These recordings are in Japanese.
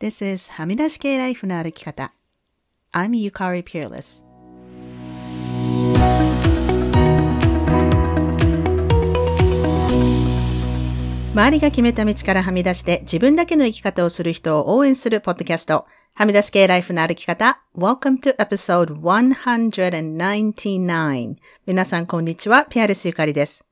This is はみ出し系ライフの歩き方。I'm Yukari Peerless. 周りが決めた道からはみ出して自分だけの生き方をする人を応援するポッドキャスト。はみ出し系ライフの歩き方。Welcome to episode 199. 皆さんこんにちは。ピアレスゆかりです。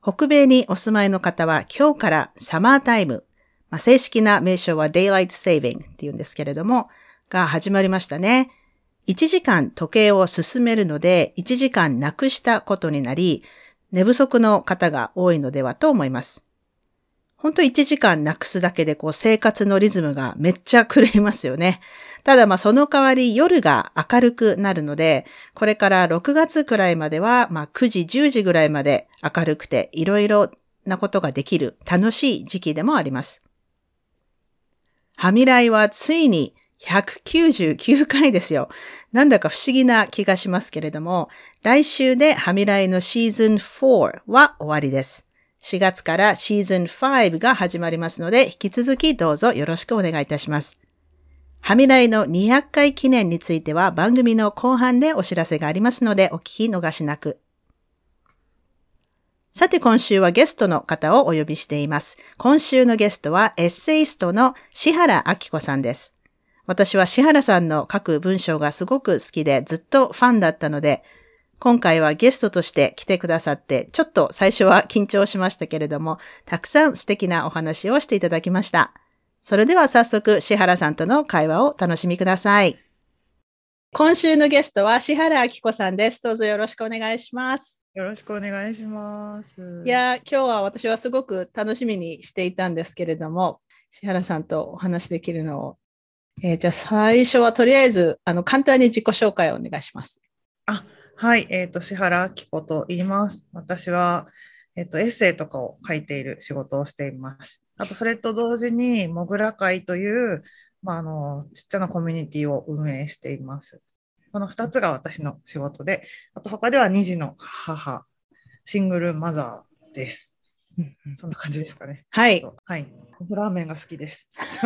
北米にお住まいの方は今日からサマータイム、まあ、正式な名称は Daylight Saving って言うんですけれども、が始まりましたね。1時間時計を進めるので、1時間なくしたことになり、寝不足の方が多いのではと思います。ほんと1時間なくすだけでこう生活のリズムがめっちゃ狂いますよね。ただまあその代わり夜が明るくなるので、これから6月くらいまではまあ9時、10時ぐらいまで明るくていろいろなことができる楽しい時期でもあります。はみらいはついに199回ですよ。なんだか不思議な気がしますけれども、来週ではみらいのシーズン4は終わりです。4月からシーズン5が始まりますので、引き続きどうぞよろしくお願いいたします。はみらいの200回記念については番組の後半でお知らせがありますのでお聞き逃しなく。さて今週はゲストの方をお呼びしています。今週のゲストはエッセイストの志原明子さんです。私は志原さんの書く文章がすごく好きでずっとファンだったので、今回はゲストとして来てくださって、ちょっと最初は緊張しましたけれども、たくさん素敵なお話をしていただきました。それでは早速、志原さんとの会話を楽しみください。今週のゲストは志原明子さんです。どうぞよろしくお願いします。よろしくお願いします。いや、今日は私はすごく楽しみにしていたんですけれども、志原さんとお話できるのをえー、じゃあ最初はとりあえずあの簡単に自己紹介をお願いします。あはい、えっ、ー、と、志原明子と言います。私は、えっ、ー、と、エッセイとかを書いている仕事をしています。あと、それと同時に、モグラ会という、まあ、あの、ちっちゃなコミュニティを運営しています。この2つが私の仕事で、あと他では2児の母、シングルマザーです。そんな感じですかね。はい。はい。味噌ラーメンが好きです。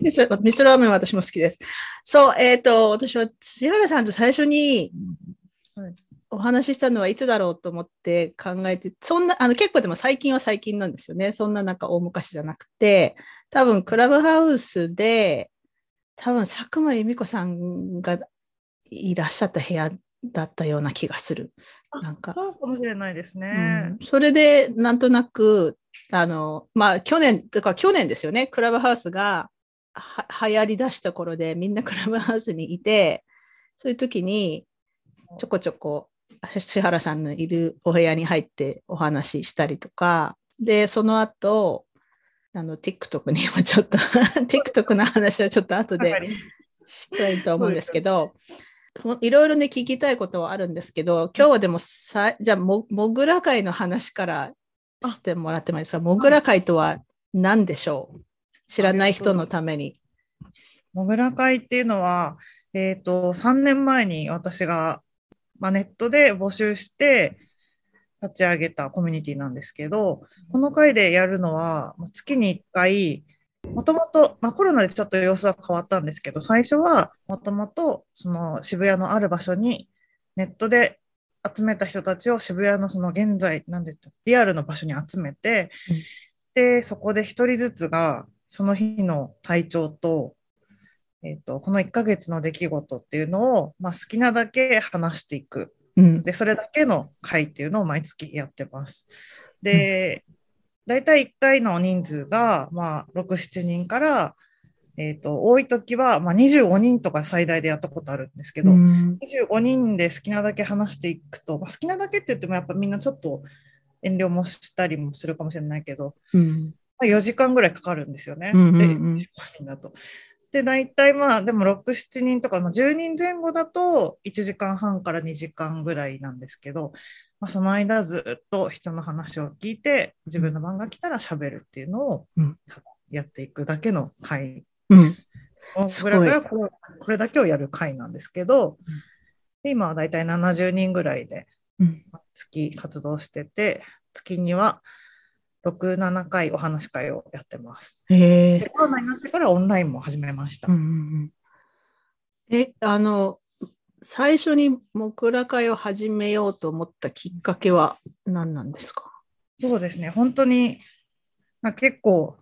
味噌ラーメンは私も好きです。そう、えっ、ー、と、私は千原さんと最初にお話ししたのはいつだろうと思って考えて、そんな、あの結構でも最近は最近なんですよね。そんななんか大昔じゃなくて、多分クラブハウスで、多分佐久間由美子さんがいらっしゃった部屋だったような気がする。なんかそうかもしれないですね。うん、それでなんとなくあのまあ去年とか去年ですよねクラブハウスがは流行りだした頃でみんなクラブハウスにいてそういう時にちょこちょこ志原さんのいるお部屋に入ってお話ししたりとかでその後あの TikTok にもちょっと TikTok の話はちょっと後でしたいと思うんですけどいろいろね、聞きたいことはあるんですけど、今日はでもさ、じゃあモ、モグラ会の話からしてもらってもいいですか？モグラ会とは何でしょう？知らない人のために。モグラ会っていうのは、えっ、ー、と、3年前に私が、まあ、ネットで募集して立ち上げたコミュニティなんですけど、この会でやるのは、月に1回、もともと、まあ、コロナでちょっと様子は変わったんですけど、最初はもともとその渋谷のある場所にネットで集めた人たちを渋谷のその現在、なんでリアルの場所に集めて、うん、で、そこで1人ずつがその日の体調と、えーと、この1ヶ月の出来事っていうのを、まあ、好きなだけ話していく、うん、でそれだけの会っていうのを毎月やってます。で、うん。大体1回の人数が、まあ、6、7人から、えーと、多い時は、まあ、25人とか最大でやったことあるんですけど、うん、25人で好きなだけ話していくと、まあ、好きなだけって言ってもやっぱみんなちょっと遠慮もしたりもするかもしれないけど、うん、まあ、4時間ぐらいかかるんですよね。うんうんうん、でで大体まあでも67人とか、まあ、10人前後だと1時間半から2時間ぐらいなんですけど、まあ、その間ずっと人の話を聞いて自分の番が来たら喋るっていうのをやっていくだけの会です。うん、これがこれこれだけをやる会なんですけど、うん、今はだいたい70人ぐらいで月活動してて、月には6、7回お話し会をやってます。へでコロナになってからオンラインも始めました。うんうんうん。え、あの、最初にモクラ会を始めようと思ったきっかけは何なんですか？そうですね、本当に、まあ、結構、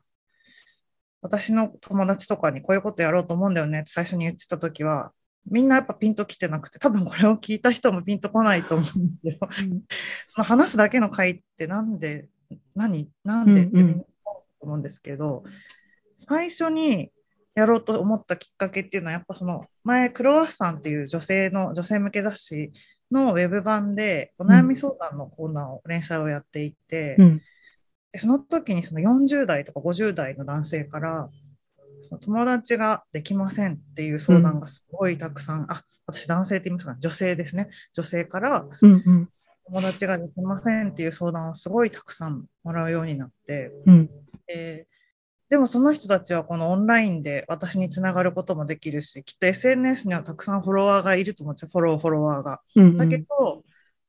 私の友達とかにこういうことやろうと思うんだよねって最初に言ってた時は、みんなやっぱピンときてなくて、多分これを聞いた人もピンとこないと思うんですけど、その話すだけの会ってなんで、何、なんでってみんな思うと思うんですけど、最初にやろうと思ったきっかけっていうのは、やっぱその前、クロワッサンっていう女性の、女性向け雑誌のウェブ版で、お悩み相談のコーナーを、連載をやっていて、うん。でその時にその40代とか50代の男性から、その友達ができませんっていう相談がすごいたくさん、あ、私男性って言いますか、女性ですね。女性からうんうん友達ができませんっていう相談をすごいたくさんもらうようになって、うんえーでもその人たちはこのオンラインで私につながることもできるし、きっと SNS にはたくさんフォロワーがいると思うんですよ、フォロー、フォロワーが。うんだけど、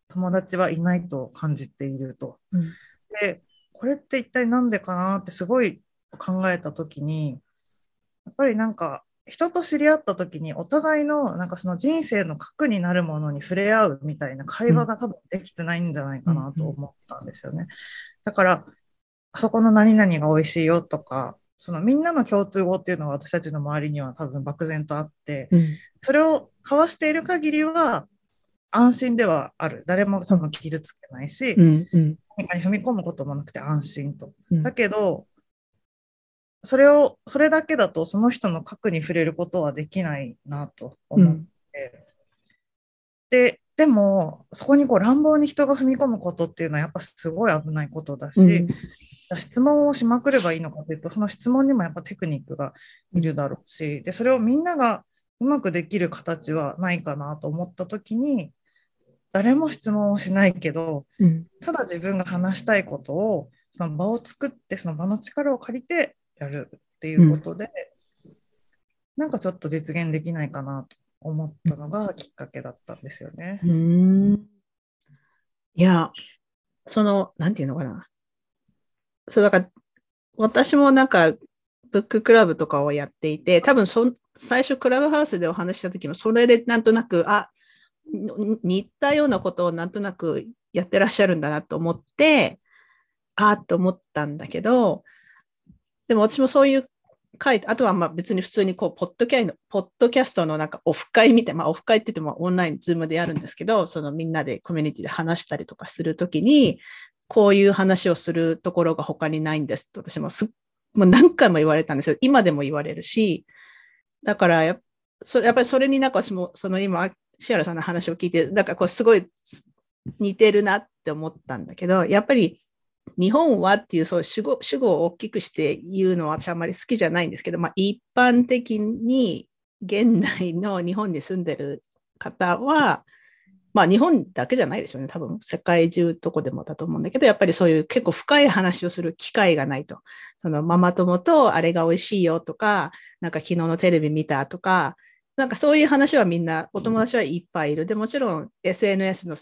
友達はいないと感じていると。うんで、これって一体なんでかなってすごい考えたときに、やっぱりなんか人と知り合ったときにお互いのなんかその人生の核になるものに触れ合うみたいな会話が多分できてないんじゃないかなと思ったんですよね。だから、あそこの何々が美味しいよとか、そのみんなの共通語っていうのは私たちの周りには多分漠然とあって、うんそれを交わしている限りは安心ではある。誰も多分傷つけないし、うんうん何かに踏み込むこともなくて安心と。うんだけど、それを、それだけだとその人の核に触れることはできないなと思って。で、でも、そこにこう乱暴に人が踏み込むことっていうのはやっぱすごい危ないことだし、うん質問をしまくればいいのかというと、その質問にもやっぱテクニックがいるだろうし、で、それをみんながうまくできる形はないかなと思ったときに、誰も質問をしないけど、うんただ自分が話したいことを、その場を作って、その場の力を借りてやるっていうことで、なんかちょっと実現できないかなと思ったのがきっかけだったんですよね。うーんいや、その、なんていうのかな。そう、だから、私もなんか、ブッククラブとかをやっていて、多分そん、最初クラブハウスでお話しした時も、それでなんとなく、あ、に似たようなことをなんとなくやってらっしゃるんだなと思って、あーと思ったんだけど、でも私もそういう会、あとはまあ別に普通にこう、ポッドキャポッドキャストのなんかオフ会みたいな、まあオフ会って言ってもオンライン、ズームでやるんですけど、そのみんなでコミュニティで話したりとかするときに、こういう話をするところが他にないんですって私もすもう何回も言われたんですよ。今でも言われるし、だからやっそれやっぱりそれになんか私もその今、シアラさんの話を聞いて、なんかこうすごい似てるなって思ったんだけど、やっぱり日本はっていうそう主語主語を大きくして言うのは私あんまり好きじゃないんですけど、まあ、一般的に現代の日本に住んでる方は、まあ日本だけじゃないですよね。多分世界中どこでもだと思うんだけど、やっぱりそういう結構深い話をする機会がないと。そのママ友とあれが美味しいよとか、なんか昨日のテレビ見たとか、なんかそういう話はみんなお友達はいっぱいいる。でもちろん SNS の、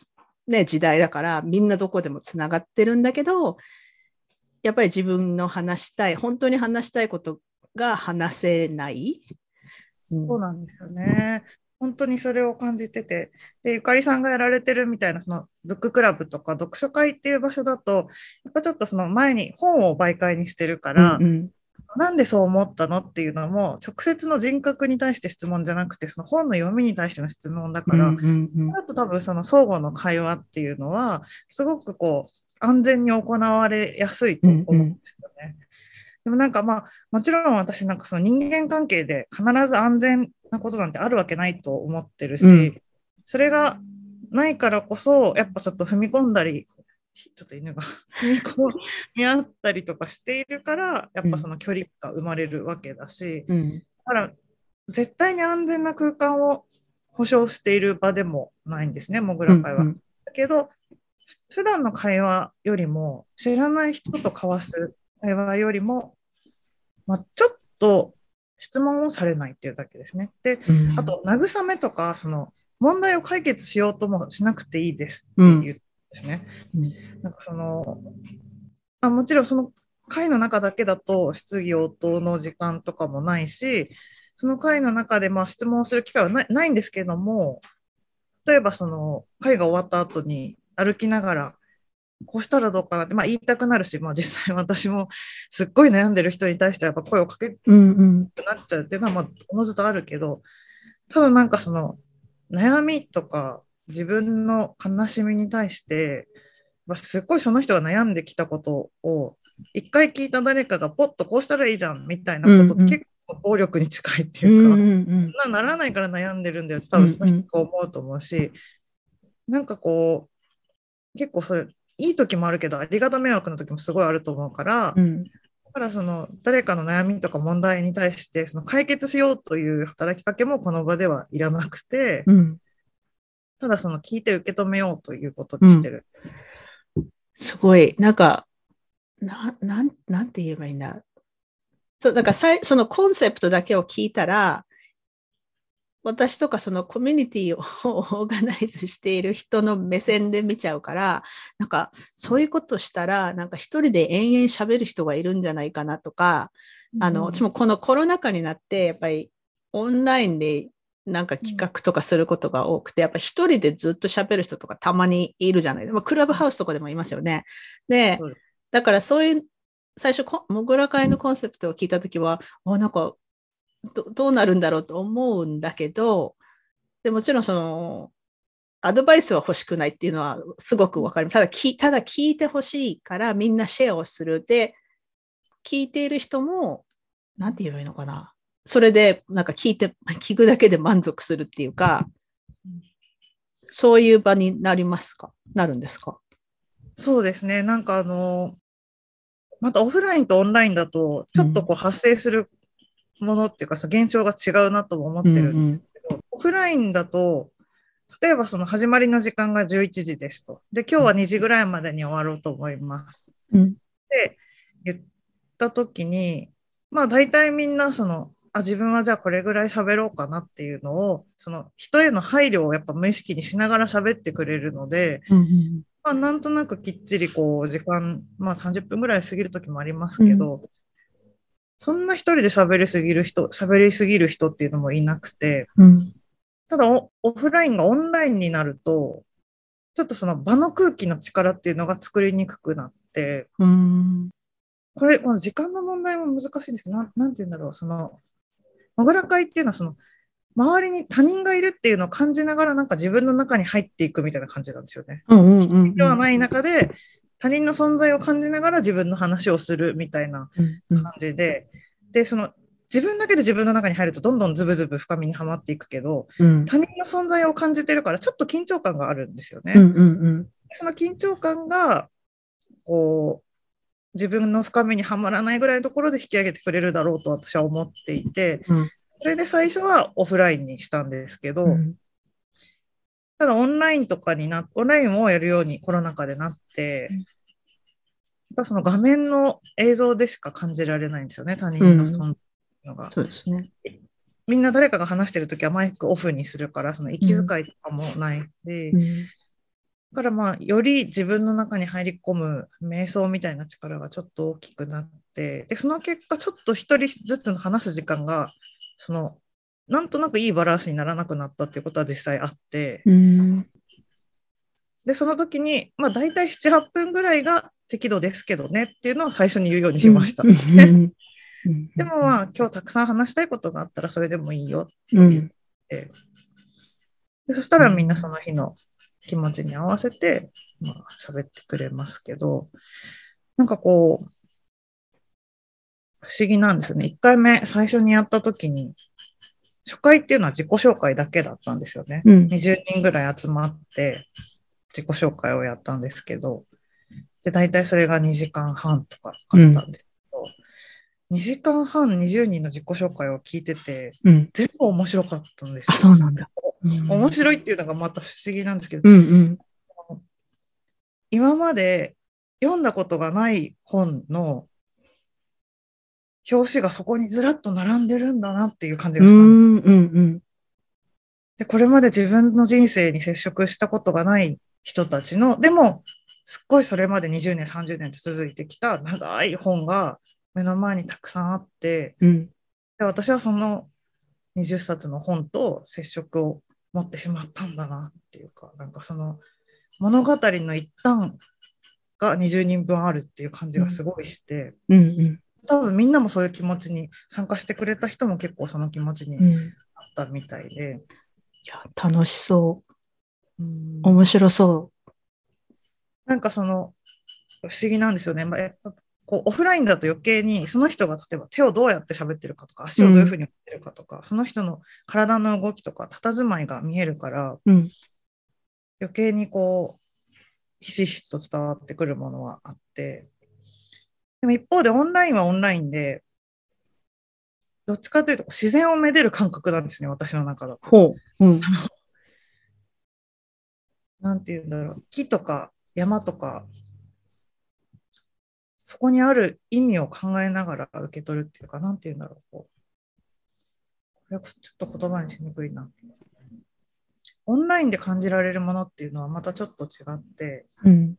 ね、時代だからみんなどこでもつながってるんだけど、やっぱり自分の話したい、本当に話したいことが話せない。うんそうなんですよね。本当にそれを感じてて、で、ゆかりさんがやられてるみたいな、そのブッククラブとか読書会っていう場所だと、やっぱちょっとその前に本を媒介にしてるから、うんうんなんでそう思ったのっていうのも、直接の人格に対して質問じゃなくて、その本の読みに対しての質問だから、うんうんうと多分その相互の会話っていうのは、すごくこう、安全に行われやすいと思うんですよね。でもなんかまあ、もちろん私なんかその人間関係で必ず安全なことなんてあるわけないと思ってるし、うん。それがないからこそ、やっぱちょっと踏み込んだり、ちょっと犬が踏み込み合ったりとかしているから、やっぱその距離が生まれるわけだし、うん。だから絶対に安全な空間を保障している場でもないんですね、モグラ会は。うんだけど、普段の会話よりも、知らない人と交わす会話よりも、まあ、ちょっと質問をされないっていうだけですね。で、うん。あと、慰めとか、その、問題を解決しようともしなくていいですうん。っていうですね。うんなんかその、あもちろんその会の中だけだと質疑応答の時間とかもないし、その会の中でまあ質問する機会はないないんですけれども、例えばその会が終わった後に歩きながら、こうしたらどうかなって、まあ、言いたくなるし、まあ、実際私もすっごい悩んでる人に対してはやっぱ声をかけたく。なっちゃうっていうのはまあおのずとあるけど、ただなんかその悩みとか自分の悲しみに対して、まあ、すっごいその人が悩んできたことを一回聞いた誰かがポッとこうしたらいいじゃんみたいなことっうんうんて結構暴力に近いってうんいうか、うんうん。なならないから悩んでるんだよって多分その人が思うと思うし、なんかこう結構それいい時もあるけどありがた迷惑の時もすごいあると思うから、うんだからその誰かの悩みとか問題に対してその解決しようという働きかけもこの場ではいらなくて、うん。ただその聞いて受け止めようということにしてる。すごい、なんか、な、なん、なんて言えばいいんだ。そう、だからさい、そのコンセプトだけを聞いたら、私とかそのコミュニティを オーガナイズしている人の目線で見ちゃうから、なんかそういうことしたら、なんか一人で延々喋る人がいるんじゃないかなとか、あの、私もこのコロナ禍になって、やっぱりオンラインでなんか企画とかすることが多くて、やっぱ一人でずっと喋る人とかたまにいるじゃないですか。まあクラブハウスとかでもいますよね。でだからそういう、最初こ、モグラ会のコンセプトを聞いたときは、あ、なんかど、どうなるんだろうと思うんだけど、でもちろんその、アドバイスは欲しくないっていうのはすごくわかります。ただき、ただ聞いてほしいからみんなシェアをする。で、聞いている人も、なんて言えばいいのかな。それで、なんか聞いて、聞くだけで満足するっていうか、そういう場になりますか？なるんですか？そうですね。なんかあの、またオフラインとオンラインだと、ちょっとこう発生するものっていうか、その現象が違うなとも思ってるんですけど、オフラインだと、例えばその始まりの時間が11時ですと。で、今日は2時ぐらいまでに終わろうと思います。うんで、言った時に、まあ大体みんなその、あ、自分はじゃあこれぐらい喋ろうかなっていうのを、その人への配慮をやっぱ無意識にしながら喋ってくれるので、うんうんまあ、なんとなくきっちりこう時間、まあ、30分ぐらい過ぎる時もありますけど、そんな一人で喋りすぎる人、喋りすぎる人っていうのもいなくて、うん。ただオオフラインがオンラインになると、ちょっとその場の空気の力っていうのが作りにくくなって、うん。これ、まあ、時間の問題も難しいんですけど、なんて言うんだろう、その、もぐら会っていうのは、その、周りに他人がいるっていうのを感じながら、なんか自分の中に入っていくみたいな感じなんですよね。うんうんうんうん。ではない中で、他人の存在を感じながら自分の話をするみたいなうんうん。感じで、で、その、自分だけで自分の中に入るとどんどんズブズブ深みにはまっていくけど、うん。他人の存在を感じてるからちょっと緊張感があるんですよね。うんうんうん。その緊張感が、こう、自分の深みにはまらないぐらいのところで引き上げてくれるだろうと私は思っていて、うんそれで最初はオフラインにしたんですけど、うんただオンラインとかにな、オンラインをやるようにコロナ禍でなって、うんやっぱその画面の映像でしか感じられないんですよね、他人の存在のが。そうですね。みんな誰かが話してるときはマイクオフにするから、その息遣いとかもないで、だうんからまあ、より自分の中に入り込む瞑想みたいな力がちょっと大きくなって、で、その結果、ちょっと一人ずつの話す時間が、その、なんとなくいいバランスにならなくなったっていうことは実際あって、うん。で、その時に、まあ大体7、8分ぐらいが適度ですけどねっていうのを最初に言うようにしました。うんうん。うん。でもまあ今日たくさん話したいことがあったらそれでもいいよってうん。言って、でそしたらみんなその日の気持ちに合わせて、まあ喋ってくれますけど、なんかこう、不思議なんですよね。1回目最初にやった時に、初回っていうのは自己紹介だけだったんですよね。うん20人ぐらい集まって自己紹介をやったんですけど、で、大体それが2時間半とかかかったんですけど、2時間半20人の自己紹介を聞いてて、うん全部面白かったんですよ。あ、そうなんだ。面白いっていうのがまた不思議なんですけど、うんうん今まで読んだことがない本の表紙がそこにずらっと並んでるんだなっていう感じうがしたんです。んうんうんで、これまで自分の人生に接触したことがない人たちの、でもすっごいそれまで20年30年と続いてきた長い本が目の前にたくさんあってうん。で私はその20冊の本と接触を持ってしまったんだなっていうかなんかその物語の一端が20人分あるっていう感じがすごいして、うんうん。多分みんなもそういう気持ちに参加してくれた人も結構その気持ちにうん。いあったみたいで、や、楽しそう。うん面白そなんかその不思議なんですよね。まあ、こうオフラインだと余計にその人が例えば手をどうやって喋ってるかとか足をどういうふうに持ってるかとか、その人の体の動きとか佇まいが見えるからう。うん。余計にこうひしひしと伝わってくるものはあってでも一方でオンラインはオンラインでどっちかというと自然をめでる感覚なんですね私の中だと。ほう。うん。なんて言うんだろう木とか山とかそこにある意味を考えながら受け取るっていうかなんて言うんだろうこれはちょっと言葉にしにくいなオンラインで感じられるものっていうのはまたちょっと違って、うん。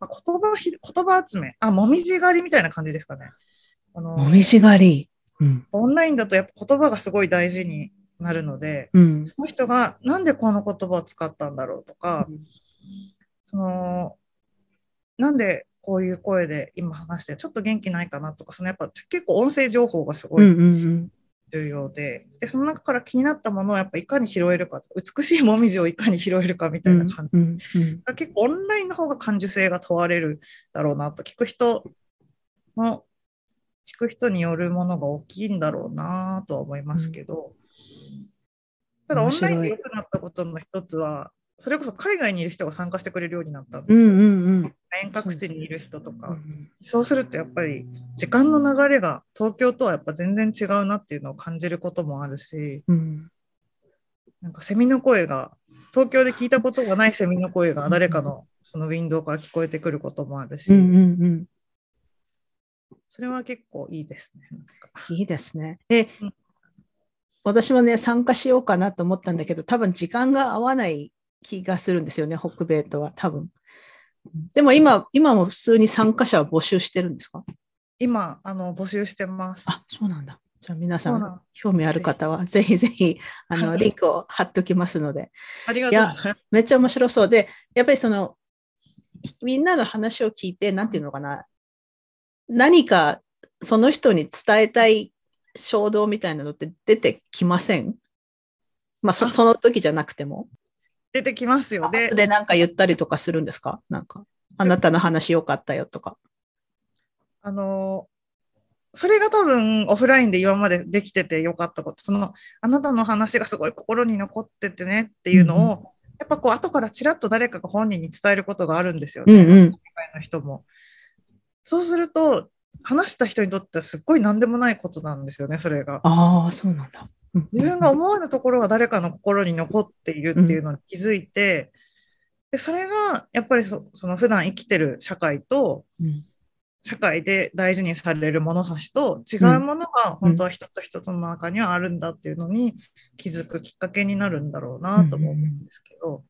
まあ、言葉ひ言葉集めあもみじ狩りみたいな感じですかねあのもみじ狩り。うん。オンラインだとやっぱ言葉がすごい大事になるのでうん。その人がなんでこの言葉を使ったんだろうとか、そのなんでこういう声で今話してちょっと元気ないかなとかそのやっぱ結構音声情報がすごいうんうんうん。重要で,、でその中から気になったものをやっぱいかに拾えるか美しいもみじをいかに拾えるかみたいな感じ、うんうん結構オンラインの方が感受性が問われるだろうなと聞く人の聞く人によるものが大きいんだろうなとは思いますけど、ただオンラインで良くなったことの一つはそれこそ海外にいる人が参加してくれるようになったんですよ。うんうんうん遠隔地にいる人とか、うん。そうするとやっぱり時間の流れが東京とはやっぱ全然違うなっていうのを感じることもあるし、うん。なんかセミの声が、東京で聞いたことがないセミの声が誰かのそのウィンドウから聞こえてくることもあるし、うんうんうん。それは結構いいですね。いいですね。でうん、私もね、参加しようかなと思ったんだけど、多分時間が合わない気がするんですよね、北米とは、多分。でも今、今も普通に参加者は募集してるんですか？今あの募集してます。あ、そうなんだ。じゃあ皆さんん、興味ある方は、ぜひぜひ、あの、リンクを貼っときますので。ありがとうございます。めっちゃ面白そうで、やっぱりその、みんなの話を聞いて、なんていうのかな、何かその人に伝えたい衝動みたいなのって出てきません？まあそ、あその時じゃなくても。出てきますよ。で、で、なんか言ったりとかするんですか？なんか、あなたの話良かったよとか。あのそれが多分オフラインで今までできててよかったことそのあなたの話がすごい心に残っててねっていうのを、うんやっぱこう後からちらっと誰かが本人に伝えることがあるんですよね、うんうん。世界の人も。そうすると話した人にとってはすっごい何でもないことなんですよねそれが。ああ、そうなんだ。うん自分が思わぬところが誰かの心に残っているっていうのに気づいて、でそれがやっぱりそその普段生きてる社会とうん社会で大事にされる物差しと違うものが本当は人と人との中にはあるんだっていうのに気づくきっかけになるんだろうなとも思うんですけど、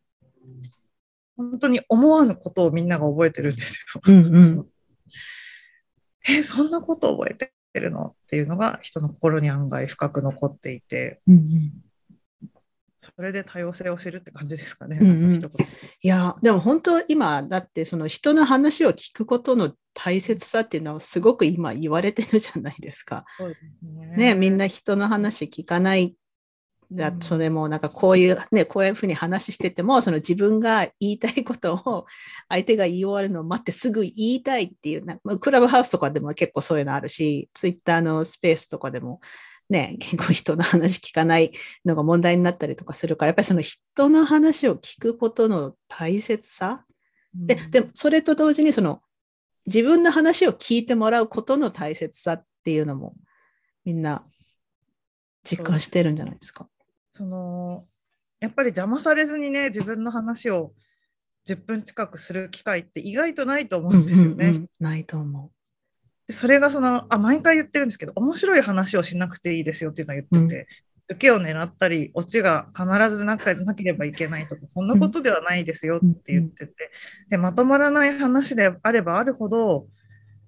本当に思わぬことをみんなが覚えてるんですよ。うんうん えそんなこと覚えてるのっていうのが人の心に案外深く残っていてうんうんそれで多様性を知るって感じですかね。うんうんいや、でも本当今、だってその人の話を聞くことの大切さっていうのはすごく今言われてるじゃないですか。ねね、みんな人の話聞かない。だうんそれもなんかこういうね、こういうふうに話してても、その自分が言いたいことを相手が言い終わるのを待ってすぐ言いたいっていうな、まあクラブハウスとかでも結構そういうのあるし、ツイッターのスペースとかでもね、結構人の話聞かないのが問題になったりとかするから、やっぱりその人の話を聞くことの大切さ？で、でもそれと同時にその自分の話を聞いてもらうことの大切さっていうのもみんな実感してるんじゃないですか？そのやっぱり邪魔されずにね自分の話を10分近くする機会って意外とないと思うんですよね。うんうんうん。ないと思でそれがそのあ毎回言ってるんですけど面白い話をしなくていいですよっていうのは言ってて、受けを狙ったり、オチが必ずなかなければいけないとか、そんなことではないですよって言ってて、で、まとまらない話であればあるほど、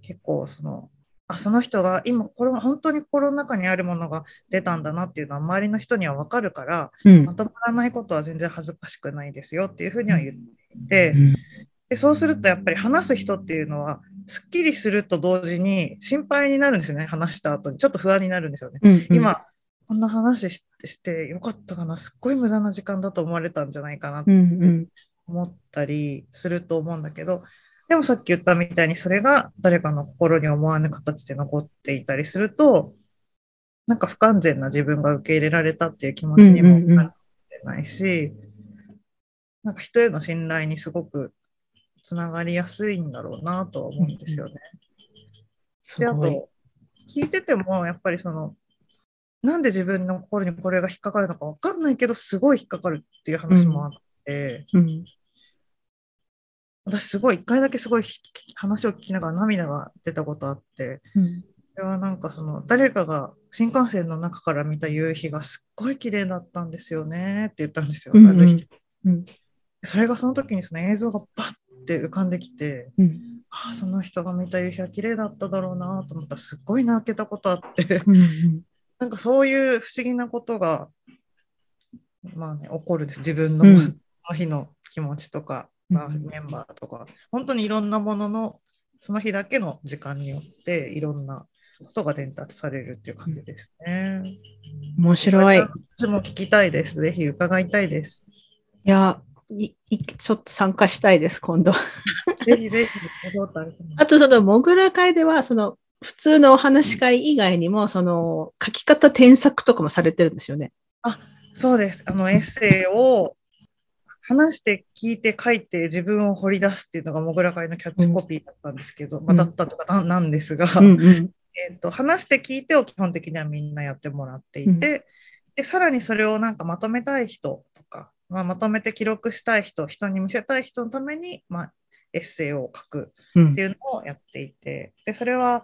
結構その、あその人が今これ本当に心の中にあるものが出たんだなっていうのは周りの人には分かるから、うん、まとまらないことは全然恥ずかしくないですよっていうふうには言っていて、うん、でそうするとやっぱり話す人っていうのはすっきりすると同時に心配になるんですよね話した後に。ちょっと不安になるんですよね。うんうん、今こんな話してよかったかなすっごい無駄な時間だと思われたんじゃないかなって思ったりすると思うんだけど、でもさっき言ったみたいにそれが誰かの心に思わぬ形で残っていたりするとなんか不完全な自分が受け入れられたっていう気持ちにもなってないし、なんか人への信頼にすごくつながりやすいんだろうなとは思うんですよね。うん、であと聞いててもやっぱりそのなんで自分の心にこれが引っかかるのか分かんないけどすごい引っかかるっていう話もあって、うん。うん、私すごい一回だけすごい話を聞きながら涙が出たことあって、うん、それはなんかその誰かが新幹線の中から見た夕日がすっごい綺麗だったんですよねって言ったんですよ、うんうん、ある日、うん、それがその時にその映像がバッて浮かんできて、うん、あその人が見た夕日は綺麗だっただろうなと思ったらすっごい泣けたことあって。うん、なんかそういう不思議なことが、まあね、起こるんです。自分の、うん、の日の気持ちとか、まあ、メンバーとか、本当にいろんなものの、その日だけの時間によって、いろんなことが伝達されるっていう感じですね。面白い。私も聞きたいです。ぜひ伺いたいです。いや、いちょっと参加したいです、今度。ぜひぜひ。あと、その、モグラ会では、その、普通のお話し会以外にも、その書き方添削とかもされてるんですよね。あそうです。あのエッセイを話して聞いて書いて自分を掘り出すっていうのがモグラ会のキャッチコピーだったんですけど、うん、まあ、だったとかななんですが、うんうん、えーと、話して聞いてを基本的にはみんなやってもらっていて、うん、でさらにそれをなんかまとめたい人とか、まあ、まとめて記録したい人人に見せたい人のために、まあ、エッセイを書くっていうのをやっていて、でそれは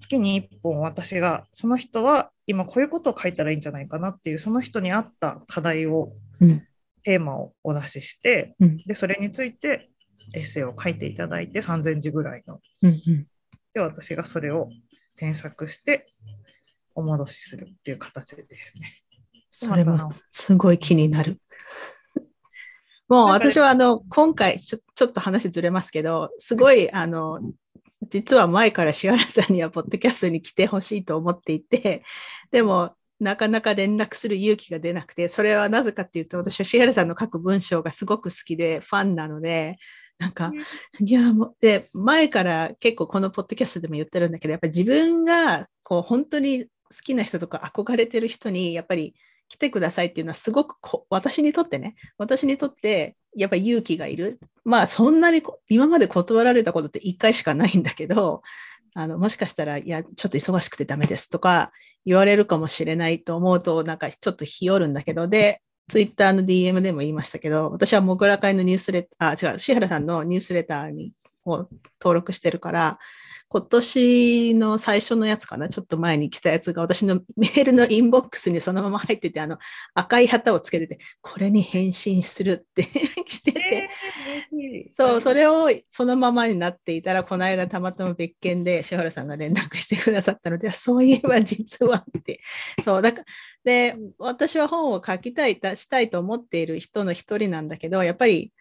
月に1本私がその人は今こういうことを書いたらいいんじゃないかなっていうその人に合った課題を、うん、テーマをお出しして、うん、でそれについてエッセイを書いていただいて3000字ぐらいの。うんうん、で私がそれを添削してお戻しするっていう形ですね。それもすごい気になる。もう私はあの今回ちょちょっと話ずれますけど、すごいあの実は前からシ原さんにはポッドキャストに来てほしいと思っていて、でもなかなか連絡する勇気が出なくて、それはなぜかっていうと、私はシ原さんの書く文章がすごく好きでファンなので、なんか、いや、もう、で、前から結構このポッドキャストでも言ってるんだけど、やっぱり自分がこう本当に好きな人とか憧れてる人に、やっぱり来てくださいっていうのはすごく私にとってね、私にとってやっぱ勇気がいる。まあそんなに今まで断られたことって1回しかないんだけど、あのもしかしたら、いや、ちょっと忙しくてダメですとか言われるかもしれないと思うと、なんかちょっと日よるんだけど、で、ツイッターの DM でも言いましたけど、私はモグラ会のニュースレター、あ、違う、シ原さんのニュースレターにを登録してるから、今年の最初のやつかな、ちょっと前に来たやつが私のメールのインボックスにそのまま入ってて、あの赤い旗をつけてて、これに返信するって して。て、えー、そう、それをそのままになっていたら、この間たまたま別件で志原さんが連絡してくださったので、そういえば実はって。そう、だから、で、私は本を書きたい、出したいと思っている人の一人なんだけど、やっぱり、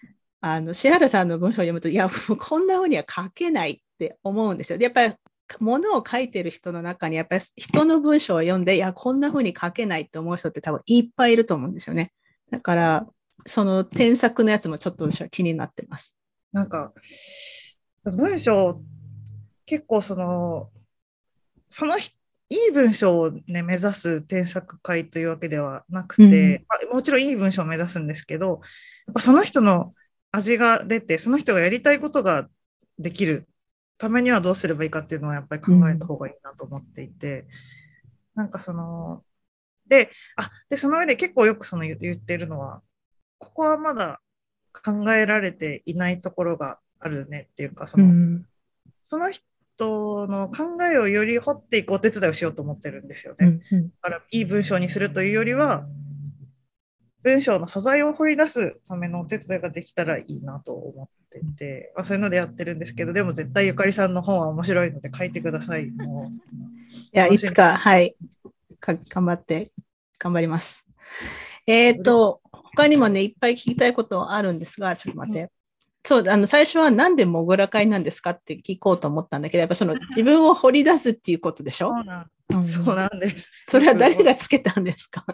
あの、志原さんの文章を読むと、いや、もうこんな風には書けないって思うんですよ。でやっぱり物を書いてる人の中にやっぱり人の文章を読んでいやこんな風に書けないって思う人って多分いっぱいいると思うんですよね。だからその添削のやつもちょっと私は気になってます。なんか文章結構そのそのいい文章を、ね、目指す添削会というわけではなくて、うん、もちろんいい文章を目指すんですけどやっぱその人の味が出てその人がやりたいことができるためにはどうすればいいかっていうのはやっぱり考えた方がいいなと思っていて、うん、なんかそのであでその上で結構よくその言ってるのはここはまだ考えられていないところがあるねっていうかそのうん、そのトの考えをより掘っていくお手伝いをしようと思ってるんですよね。うんうん。だからいい文章にするというよりは文章の素材を掘り出すためのお手伝いができたらいいなと思ってて、まあ、そういうのでやってるんですけどでも絶対ゆかりさんの本は面白いので書いてください。もういや、いつか、はい。か頑張って、頑張ります。えっ、と、他にもね、いっぱい聞きたいことあるんですが、ちょっと待って。そう、あの、最初はなんでモグラ会なんですかって聞こうと思ったんだけど、やっぱその自分を掘り出すっていうことでしょ？そうなんうんそうなんです。それは誰がつけたんですか？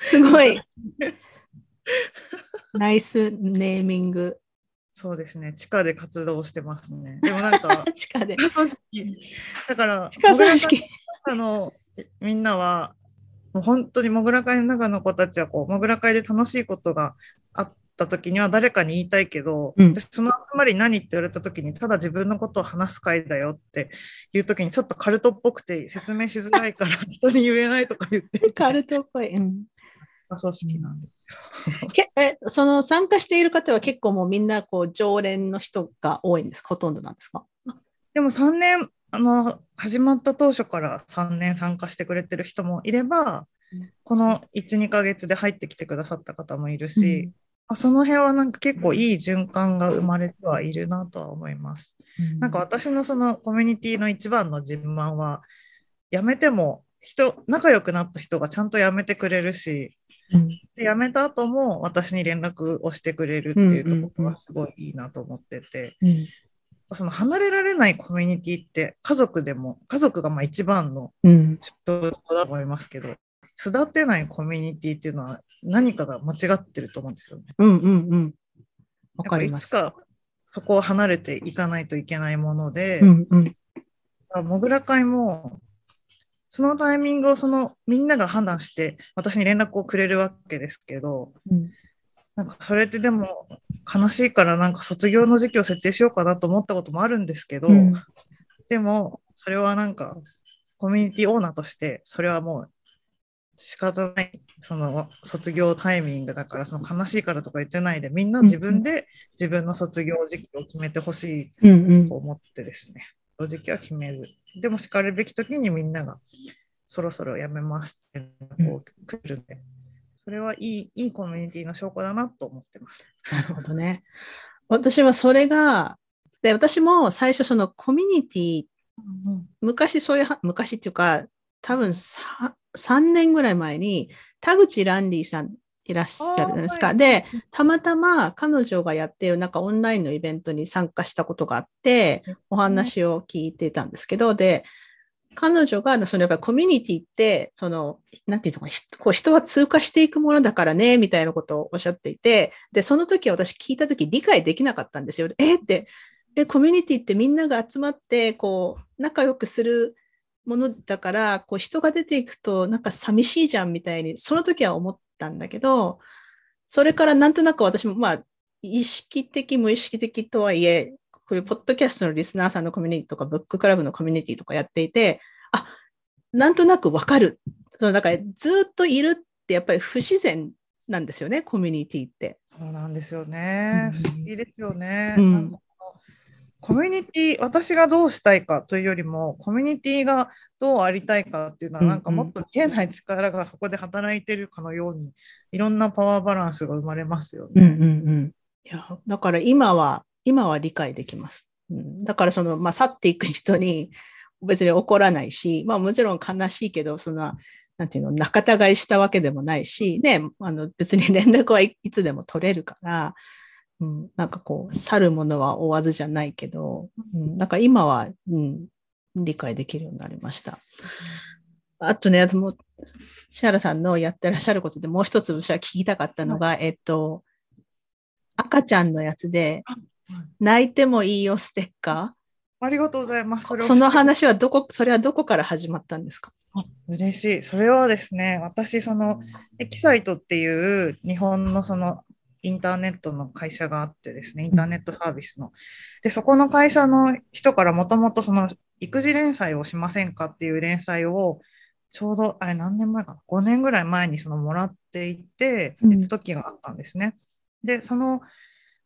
すごい。ナイスネーミング。そうですね。地下で活動してますね。でもなんか、地下で。地下組織。だから、地下組織。あのみんなはもう本当にモグラ会の中の子たちはこうモグラ会で楽しいことがあった時には誰かに言いたいけど、うん。でその集まり何って言われた時にただ自分のことを話す会だよっていう時にちょっとカルトっぽくて説明しづらいから人に言えないとか言って。いカルトっぽい。うん。組織なんでけえその参加している方は結構もうみんなこう常連の人が多いんですか？ほとんどなんですか？でも3年あの始まった当初から3年参加してくれてる人もいれば、うん。この12ヶ月で入ってきてくださった方もいるし、まあその辺はなんか結構いい循環が生まれてはいるなとは思います。なんか私のそのコミュニティの一番の自慢は辞めても人仲良くなった人がちゃんと辞めてくれるしうん。で辞めた後も私に連絡をしてくれるっていうところがすごいいいなと思ってて、うん。その離れられないコミュニティって家族でも家族がまあ一番のだと思いますけど育てないコミュニティっていうのは何かが間違ってると思うんですよね。うんうんうん。わかります。いつかそこを離れていかないといけないもので、うんうんモグラ会もそのタイミングをそのみんなが判断して私に連絡をくれるわけですけどうんなんかそれってでも悲しいからなんか卒業の時期を設定しようかなと思ったこともあるんですけど、うんでもそれはなんかコミュニティオーナーとしてそれはもう仕方ない。その卒業タイミングだからその悲しいからとか言ってないでみんな自分で自分の卒業時期を決めてほしいうんうん。と思ってですね、正直は決めず、でもしかるべき時にみんながそろそろ辞めますって連絡をくるんで、それはいいいいコミュニティの証拠だなと思ってます。なるほどね。私はそれが、で、私も最初そのコミュニティ、昔そういうは、昔っていうか、多分さ3年ぐらい前に、田口ランディさんいらっしゃるじゃないですか。はいで、たまたま彼女がやっているなんかオンラインのイベントに参加したことがあって、お話を聞いてたんですけど、で、彼女が、そのやっぱりコミュニティって、その、なんていうのかな、ひこう人は通過していくものだからね、みたいなことをおっしゃっていて、で、その時私聞いた時理解できなかったんですよ。えって、え、コミュニティってみんなが集まって、こう、仲良くするものだから、こう、人が出ていくと、なんか寂しいじゃんみたいに、その時は思ったんだけど、それからなんとなく私も、まあ、意識的、無意識的とはいえ、こういうポッドキャストのリスナーさんのコミュニティとか、ブッククラブのコミュニティとかやっていて、あ、なんとなくわかる。その、だからずっといるってやっぱり不自然なんですよね、コミュニティって。そうなんですよね。うん不思議ですよね。うんコミュニティ、私がどうしたいかというよりも、コミュニティがどうありたいかっていうのは、うんなんかもっと見えない力がそこで働いてるかのように、いろんなパワーバランスが生まれますよね。うんうんうん。いや、だから今は、今は理解できます。うん、だからその、まあ、去っていく人に別に怒らないし、まあもちろん悲しいけど、そんな、なんていうの、仲違いしたわけでもないし、ね、あの別に連絡はいいつでも取れるから、うん、なんかこう、去るものは追わずじゃないけど、うん、なんか今は、うん、理解できるようになりました。あとね、もう、シャラさんのやってらっしゃることでもう一つ私は聞きたかったのが、えっと、赤ちゃんのやつではい、泣いてもいいよステッカありがとうございます。そその話はどこ、それはどこから始まったんですか？あ嬉しい。それはですね、私、そのエキサイトっていう日本のそのインターネットの会社があってですね、インターネットサービスの。で、そこの会社の人からもともとその育児連載をしませんかっていう連載を、ちょうど、あれ何年前かな、5年ぐらい前にそのもらっていて、うんって時があったんですね。で、その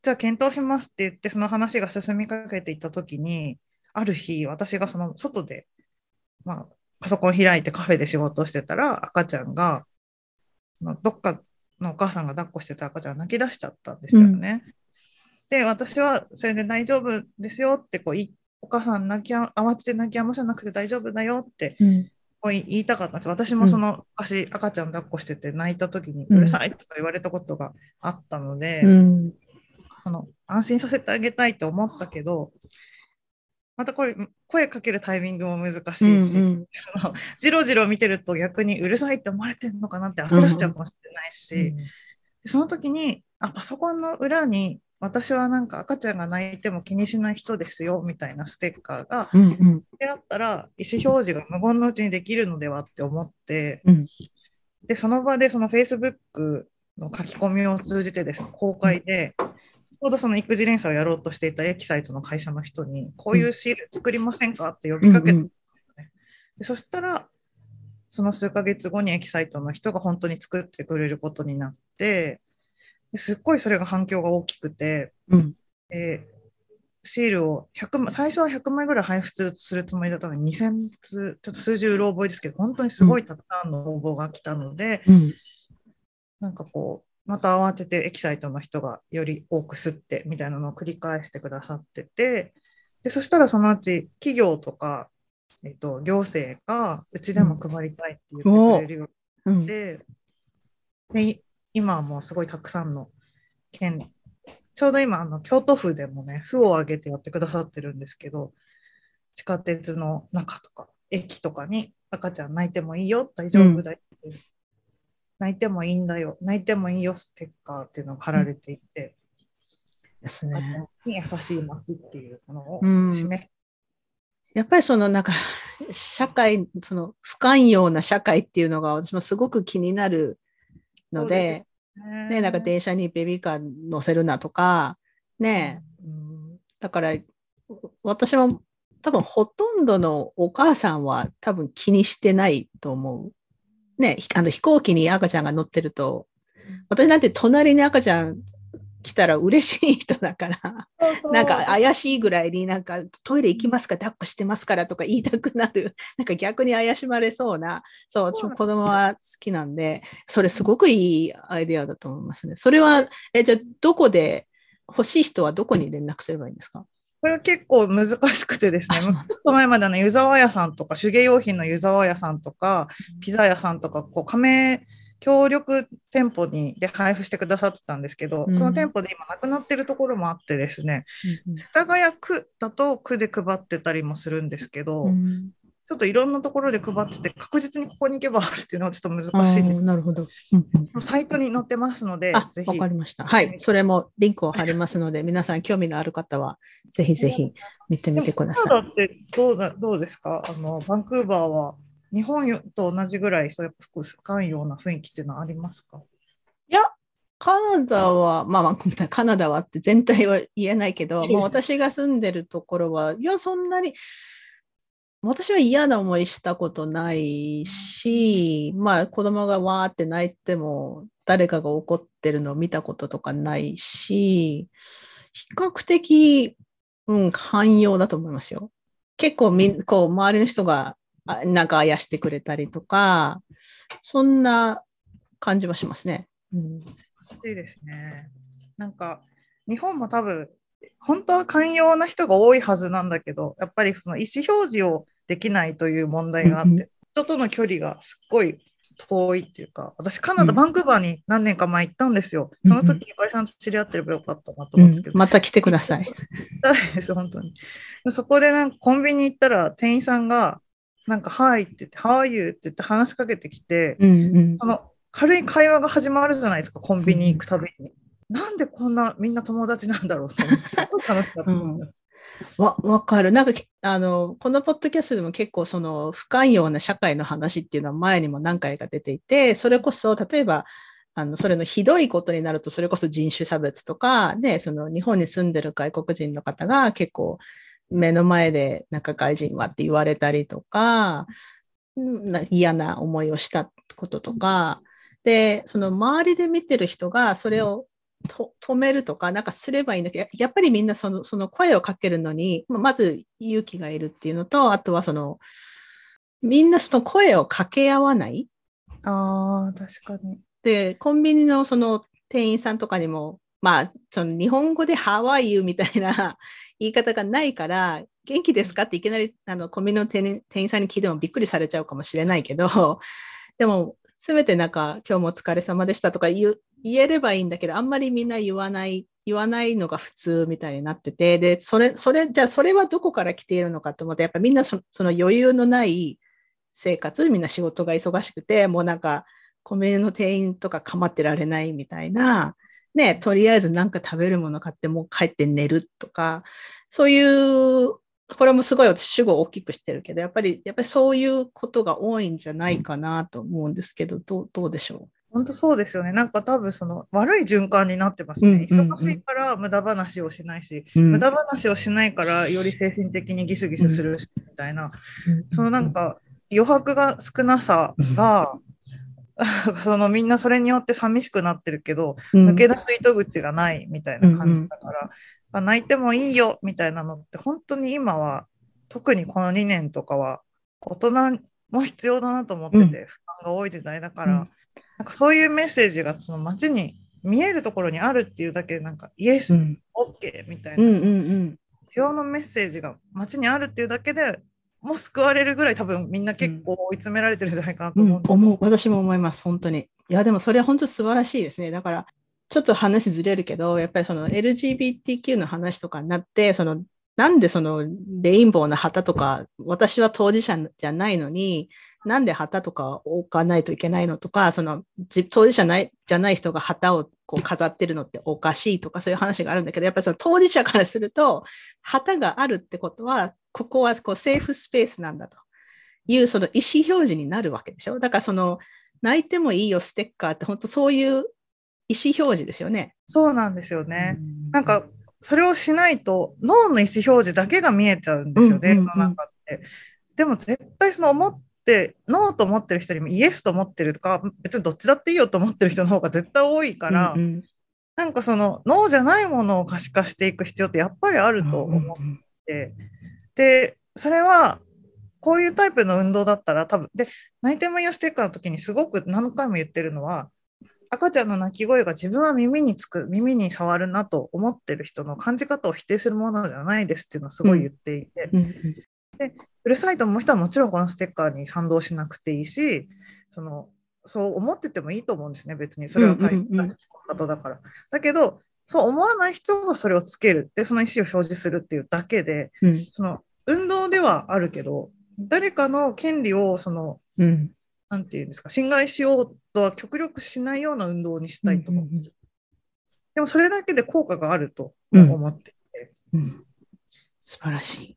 じゃあ検討しますって言って、その話が進みかけていったときに、ある日、私がその外で、まあ、パソコン開いてカフェで仕事をしてたら、赤ちゃんが、どっかのお母さんが抱っこしてた赤ちゃんが泣き出しちゃったんですよね。で、私はそれで大丈夫ですよってこういお母さん泣きあ慌てて泣き止ませなくて大丈夫だよってうんこう言いたかったんです。私もその昔赤ちゃん抱っこしてて泣いた時にうんうるさいとか言われたことがあったので、うんその安心させてあげたいと思ったけど、またこれ声かけるタイミングも難しいし、うんじろじろ見てると逆にうるさいって思われてるのかなって焦らしちゃうかもしれないし、その時にあパソコンの裏に私はなんか赤ちゃんが泣いても気にしない人ですよみたいなステッカーがうんうん。であったら意思表示が無言のうちにできるのではって思って、うん。でその場でその Facebook の書き込みを通じてですね公開で、ちょうどその育児連鎖をやろうとしていたエキサイトの会社の人にこういうシール作りませんかって呼びかけて、うんでそしたらその数ヶ月後にエキサイトの人が本当に作ってくれることになってですっごいそれが反響が大きくて、うん。えーシールを100枚最初は100枚ぐらい配布するつもりだったのに2000通ちょっと数字うろ覚えですけど本当にすごいたくさんの応募が来たので、うん。なんかこうまた慌ててエキサイトの人がより多く吸ってみたいなのを繰り返してくださっててでそしたらそのうち企業とか、えっと、行政がうちでも配りたいって言ってくれるよううんになって、で今はもうすごいたくさんの県ちょうど今あの京都府でもね府を挙げてやってくださってるんですけど地下鉄の中とか駅とかに赤ちゃん泣いてもいいよ大丈夫だよ、泣いてもいいんだよ。泣いてもいいよステッカーっていうのが貼られていて、ですね。優しい街っていうものをうん。示す、やっぱりそのなんか、社会、その不寛容な社会っていうのが私もすごく気になるので、ね。ね、なんか電車にベビーカー乗せるなとか、ね、うん。だから私も多分ほとんどのお母さんは多分気にしてないと思う。ね、ひあの飛行機に赤ちゃんが乗ってると、私なんて隣に赤ちゃん来たら嬉しい人だから、そうそう。なんか怪しいぐらいになんかトイレ行きますか抱っこしてますからとか言いたくなる、なんか逆に怪しまれそうな、そう、私も子供は好きなんで、それすごくいいアイデアだと思いますね。それは、え、じゃあどこで、欲しい人はどこに連絡すればいいんですか？これ結構難しくてですね、ちょっと前まであの湯沢屋さんとか、手芸用品の湯沢屋さんとか、ピザ屋さんとか、こう加盟協力店舗にで配布してくださってたんですけど、うんその店舗で今なくなってるところもあってですね、世田谷区だと区で配ってたりもするんですけど、うんちょっといろんなところで配ってて、確実にここに行けばあるっていうのはちょっと難あしいんですーなるほど。うんうんサイトに載ってますのであ、、ぜひ。わかりました。はい。それもリンクを貼りますので、皆さん興味のある方は、ぜひぜひ見てみてください。カナダってどうだどうですか？あのバンクーバーは日本と同じぐらいそういう不寛容な雰囲気っていうのはありますか？いや、カナダは、まあまあ、カナダはって全体は言えないけど、もう私が住んでるところは、いや、そんなに、私は嫌な思いしたことないし、まあ子供がわーって泣いても、誰かが怒ってるのを見たこととかないし、比較的、うん、寛容だと思いますよ。結構みん、こう、周りの人が、あなんかあやしてくれたりとか、そんな感じはしますね。うんいいですね。なんか日本も多分本当は寛容な人が多いはずなんだけど、やっぱりその意思表示をできないという問題があって、うんうん人との距離がすっごい遠いっていうか、私カナダ、うんバンクーバーに何年か前行ったんですよ。うんその時、ゆかりさんと知り合ってればよかったなとうん思うんですけど、また来てください。です、本当に。そこでなんかコンビニ行ったら店員さんが、なんか、はいって言って、How are you? って言って話しかけてきて、うんうんその軽い会話が始まるじゃないですか、コンビニ行くたびに。なんでこんなみんな友達なんだろうって、すごい楽しかったんですよ。わ、わかる。なんか、あの、このポッドキャストでも結構その不寛容な社会の話っていうのは前にも何回か出ていて、それこそ、例えば、あの、それのひどいことになると、それこそ人種差別とか、で、その日本に住んでる外国人の方が結構目の前でなんか外人はって言われたりとか、な嫌な思いをしたこととか、で、その周りで見てる人がそれを止めるとか、なんかすればいいんだけど、やっぱりみんなそのその声をかけるのに、まず勇気がいるっていうのと、あとはその、みんなその声を掛け合わない。ああ、確かに。で、コンビニのその店員さんとかにも、まあ、その日本語で How are you? みたいな 言い方がないから、元気ですか？っていきなりあのコンビニの店店員さんに聞いてもびっくりされちゃうかもしれないけど、でも、せめてなんか、今日もお疲れ様でしたとか言う言えればいいんだけど、あんまりみんな言わない、言わないのが普通みたいになってて、で、それ、それ、じゃあそれはどこから来ているのかと思って、やっぱみんなその余裕のない生活、みんな仕事が忙しくて、もうなんか、コンビニの店員とか構ってられないみたいな、ね、とりあえずなんか食べるもの買ってもう帰って寝るとか、そういう、これもすごい私主語を大きくしてるけど、やっぱり、やっぱりそういうことが多いんじゃないかなと思うんですけど、どうどうでしょう？本当そうですよね。なんか多分その悪い循環になってますね。忙しいから無駄話をしないし、う、無駄話をしないからより精神的にギスギスするし、みたいな、そのなんか余白が少なさが、そのみんなそれによって寂しくなってるけど、うん、抜け出す糸口がないみたいな感じだから、あ泣いてもいいよみたいなのって本当に今は特にこの2年とかは大人も必要だなと思ってて、うん。不安が多い時代だから、うんなんかそういうメッセージがその街に見えるところにあるっていうだけでなんかイエス、うんオッケーみたいな、うんうんうん不要のメッセージが街にあるっていうだけでもう救われるぐらい多分みんな結構追い詰められてるんじゃないかなとうん思うんです、思う。私も思います、本当に。いや、でもそれは本当素晴らしいですね。だから、ちょっと話ずれるけど、やっぱりその LGBTQ の話とかになって、その、なんでそのレインボーの旗とか、私は当事者じゃないのに、なんで旗とか置かないといけないのとか、そのじ当事者ないじゃない人が旗をこう飾ってるのっておかしいとかそういう話があるんだけど、やっぱりその当事者からすると、旗があるってことは、ここはこうセーフスペースなんだというその意思表示になるわけでしょ。だからその泣いてもいいよステッカーって本当そういう意思表示ですよね。そうなんですよね。なんかそれをしないと脳の意思表示だけが見えちゃうんですよね、うんうんうん世の中って。でも絶対その思ってノーと思ってる人よりもイエスと思ってるとか別にどっちだっていいよと思ってる人の方が絶対多いから、うんうん。なんかそのノーじゃないものを可視化していく必要ってやっぱりあると思って、でそれはこういうタイプの運動だったら多分で泣いてもいいよステッカーの時にすごく何回も言ってるのは赤ちゃんの泣き声が自分は耳につく耳に触るなと思ってる人の感じ方を否定するものじゃないですっていうのをすごい言っていて、うんうんうるさいと思う人はもちろんこのステッカーに賛同しなくていいしそのそう思っててもいいと思うんですね別に。それは大うんうんうん切なことだから。だけどそう思わない人がそれをつけるでその意思を表示するっていうだけでうん。その運動ではあるけど誰かの権利をそのうん。なんていうんですか侵害しようとは極力しないような運動にしたいと思う。うんうんでもそれだけで効果があるとうん。思っていて、うん。素晴らしい。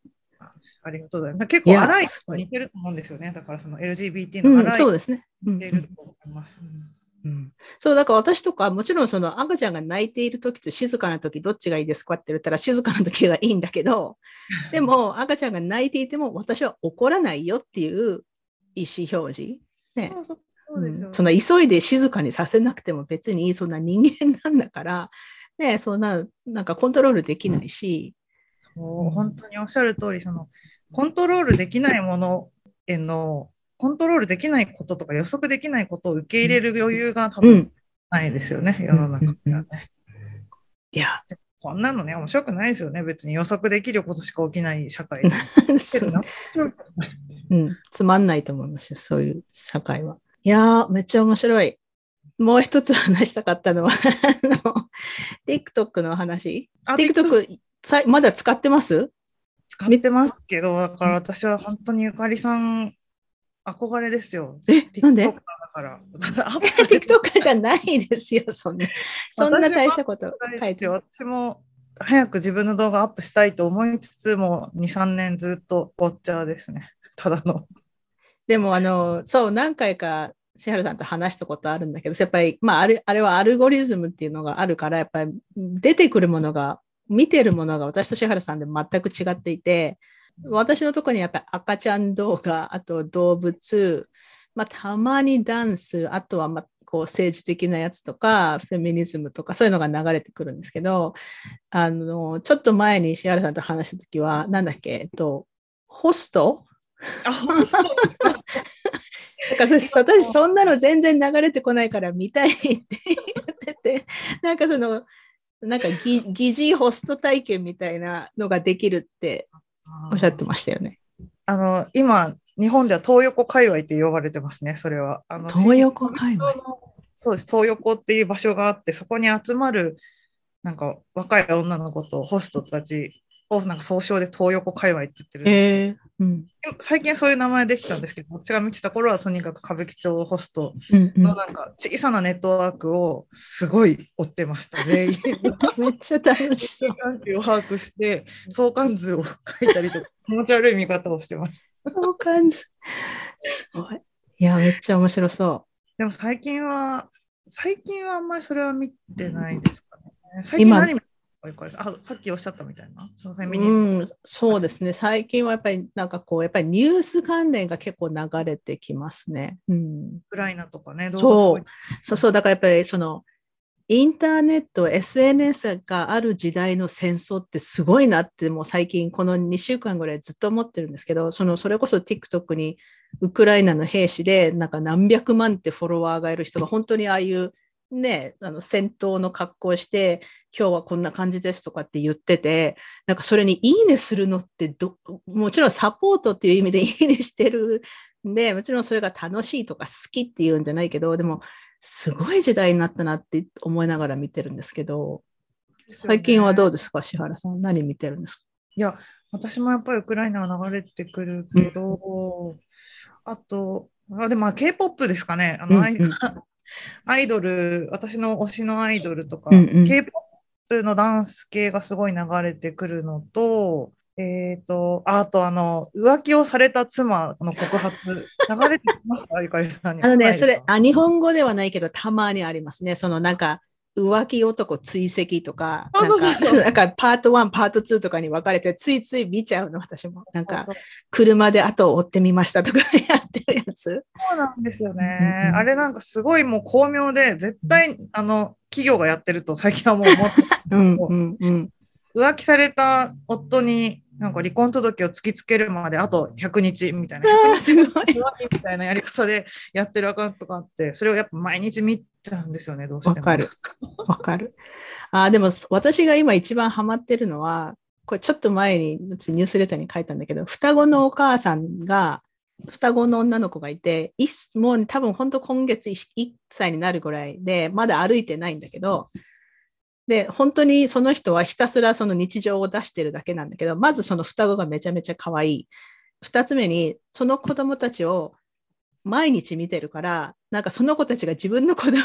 ありがとうございます。結構荒い似てると思うんですよね。だからその LGBT うん、の荒いそうですね。うん似てると思います。うんそう、だから私とか、もちろんその赤ちゃんが泣いている時と静かな時どっちがいいですかって言ったら静かな時がいいんだけど、でも赤ちゃんが泣いていても私は怒らないよっていう意思表示。ねそんそんな急いで静かにさせなくても別にそんな人間なんだから、ね、そんな、なんかコントロールできないし、そう本当におっしゃる通りそのコントロールできないものへのコントロールできないこととか予測できないことを受け入れる余裕が多うん分ないですよね、世の中にはね。いや、そんなのね、面白くないですよね。別に予測できることしか起きない社会。そう んつまんないと思いますよ、そういう社会は。いやー、めっちゃ面白い。もう一つ話したかったのは、あの、TikTok の話？あ TikTok、さまだ使ってます？使ってますけど、だから私は本当にゆかりさん、憧れですよ。え、なんで？TikToker じゃないですよ、そんな。そんな大したこと書いてよ私も早く自分の動画アップしたいと思いつつも2、3年ずっとウォッチャーですね。ただの。でも、あの、そう、何回か、千原さんと話したことあるんだけど、やっぱり、まあ、あれあれはアルゴリズムっていうのがあるから、やっぱり出てくるものが、見てるものが私と千原さんで全く違っていて、私のところにやっぱり赤ちゃん動画、あと動物、まあ、たまにダンス、あとは、まあ、こう政治的なやつとか、フェミニズムとか、そういうのが流れてくるんですけど、あの、ちょっと前に石原さんと話したときは、なんだっけ、えっと、ホスト？あ、本当 なんか私、私そんなの全然流れてこないから見たいって言ってて、なんかその、なんか疑疑似ホスト体験みたいなのができるっておっしゃってましたよね。あの、今、日本では東横界隈って呼ばれてますね、それは。あの東横界隈？そうです、東横っていう場所があって、そこに集まる、なんか若い女の子とホストたちをなんか総称で東横界隈って言ってるんですへえうん最近そういう名前できたんですけど、私が見てた頃はとにかく歌舞伎町ホストのなんか小さなネットワークをすごい追ってました、全員。めっちゃ楽しそう。関係を把握して、相関図を書いたりとか、気持ち悪い見方をしてました。そう感じ。すごい。いや、めっちゃ面白そでも最近は、最近はあんまりそれは見てないですかね。最近今何見てますかゆかりさんあさっきおっしゃったみたいな、そのフェう。ミニズム。うん、そうですね。最近はやっぱり、なんかこう、やっぱりニュース関連が結構流れてきますね。うん。ウクライナとかね、そうそうそう、だからやっぱりその、インターネット、SNS がある時代の戦争ってすごいなって、もう最近この2週間ぐらいずっと思ってるんですけど、その、それこそ TikTok にウクライナの兵士で、なんか何百万ってフォロワーがいる人が本当にああいうね、あの戦闘の格好をして、今日はこんな感じですとかって言ってて、なんかそれにいいねするのってど、もちろんサポートっていう意味でいいねしてるんで、もちろんそれが楽しいとか好きっていうんじゃないけど、でも、すごい時代になったなって思いながら見てるんですけど、最近はどうでですか、石原さん？何見てるんですか？いや、私もやっぱりウクライナは流れてくるけど、あと、あでもまあ K-POP ですかね。あの、うんうんアイドル、私の推しのアイドルとか、うんうん K-POP のダンス系がすごい流れてくるのと、えっ、と、ああとあの、浮気をされた妻の告発、流れてきますか、ゆかりさんに。あのね、それ、あ、日本語ではないけど、たまにありますね。そのなんか、浮気男追跡とか、なんか、なんかパート1、パート2とかに分かれて、ついつい見ちゃうの、私も。なんか、車で後を追ってみましたとかやってるやつ。そうなんですよね。あれなんかすごいもう巧妙で、絶対、あの、企業がやってると最近はもう思って うんうんうん。浮気された夫になんか離婚届を突きつけるまであと100日みたいな。すごい。みたいなやり方でやってるアカウントがあって、それをやっぱ毎日見ちゃうんですよね、どうしても。わかる。わかる。あ、でも私が今一番ハマってるのは、これちょっと前にニュースレターに書いたんだけど、双子のお母さんが、双子の女の子がいて、いっもう多分本当今月 1, 歳になるぐらいで、まだ歩いてないんだけど、で、本当にその人はひたすらその日常を出してるだけなんだけど、まずその双子がめちゃめちゃ可愛い。二つ目に、その子供たちを毎日見てるから、なんかその子たちが自分の子供の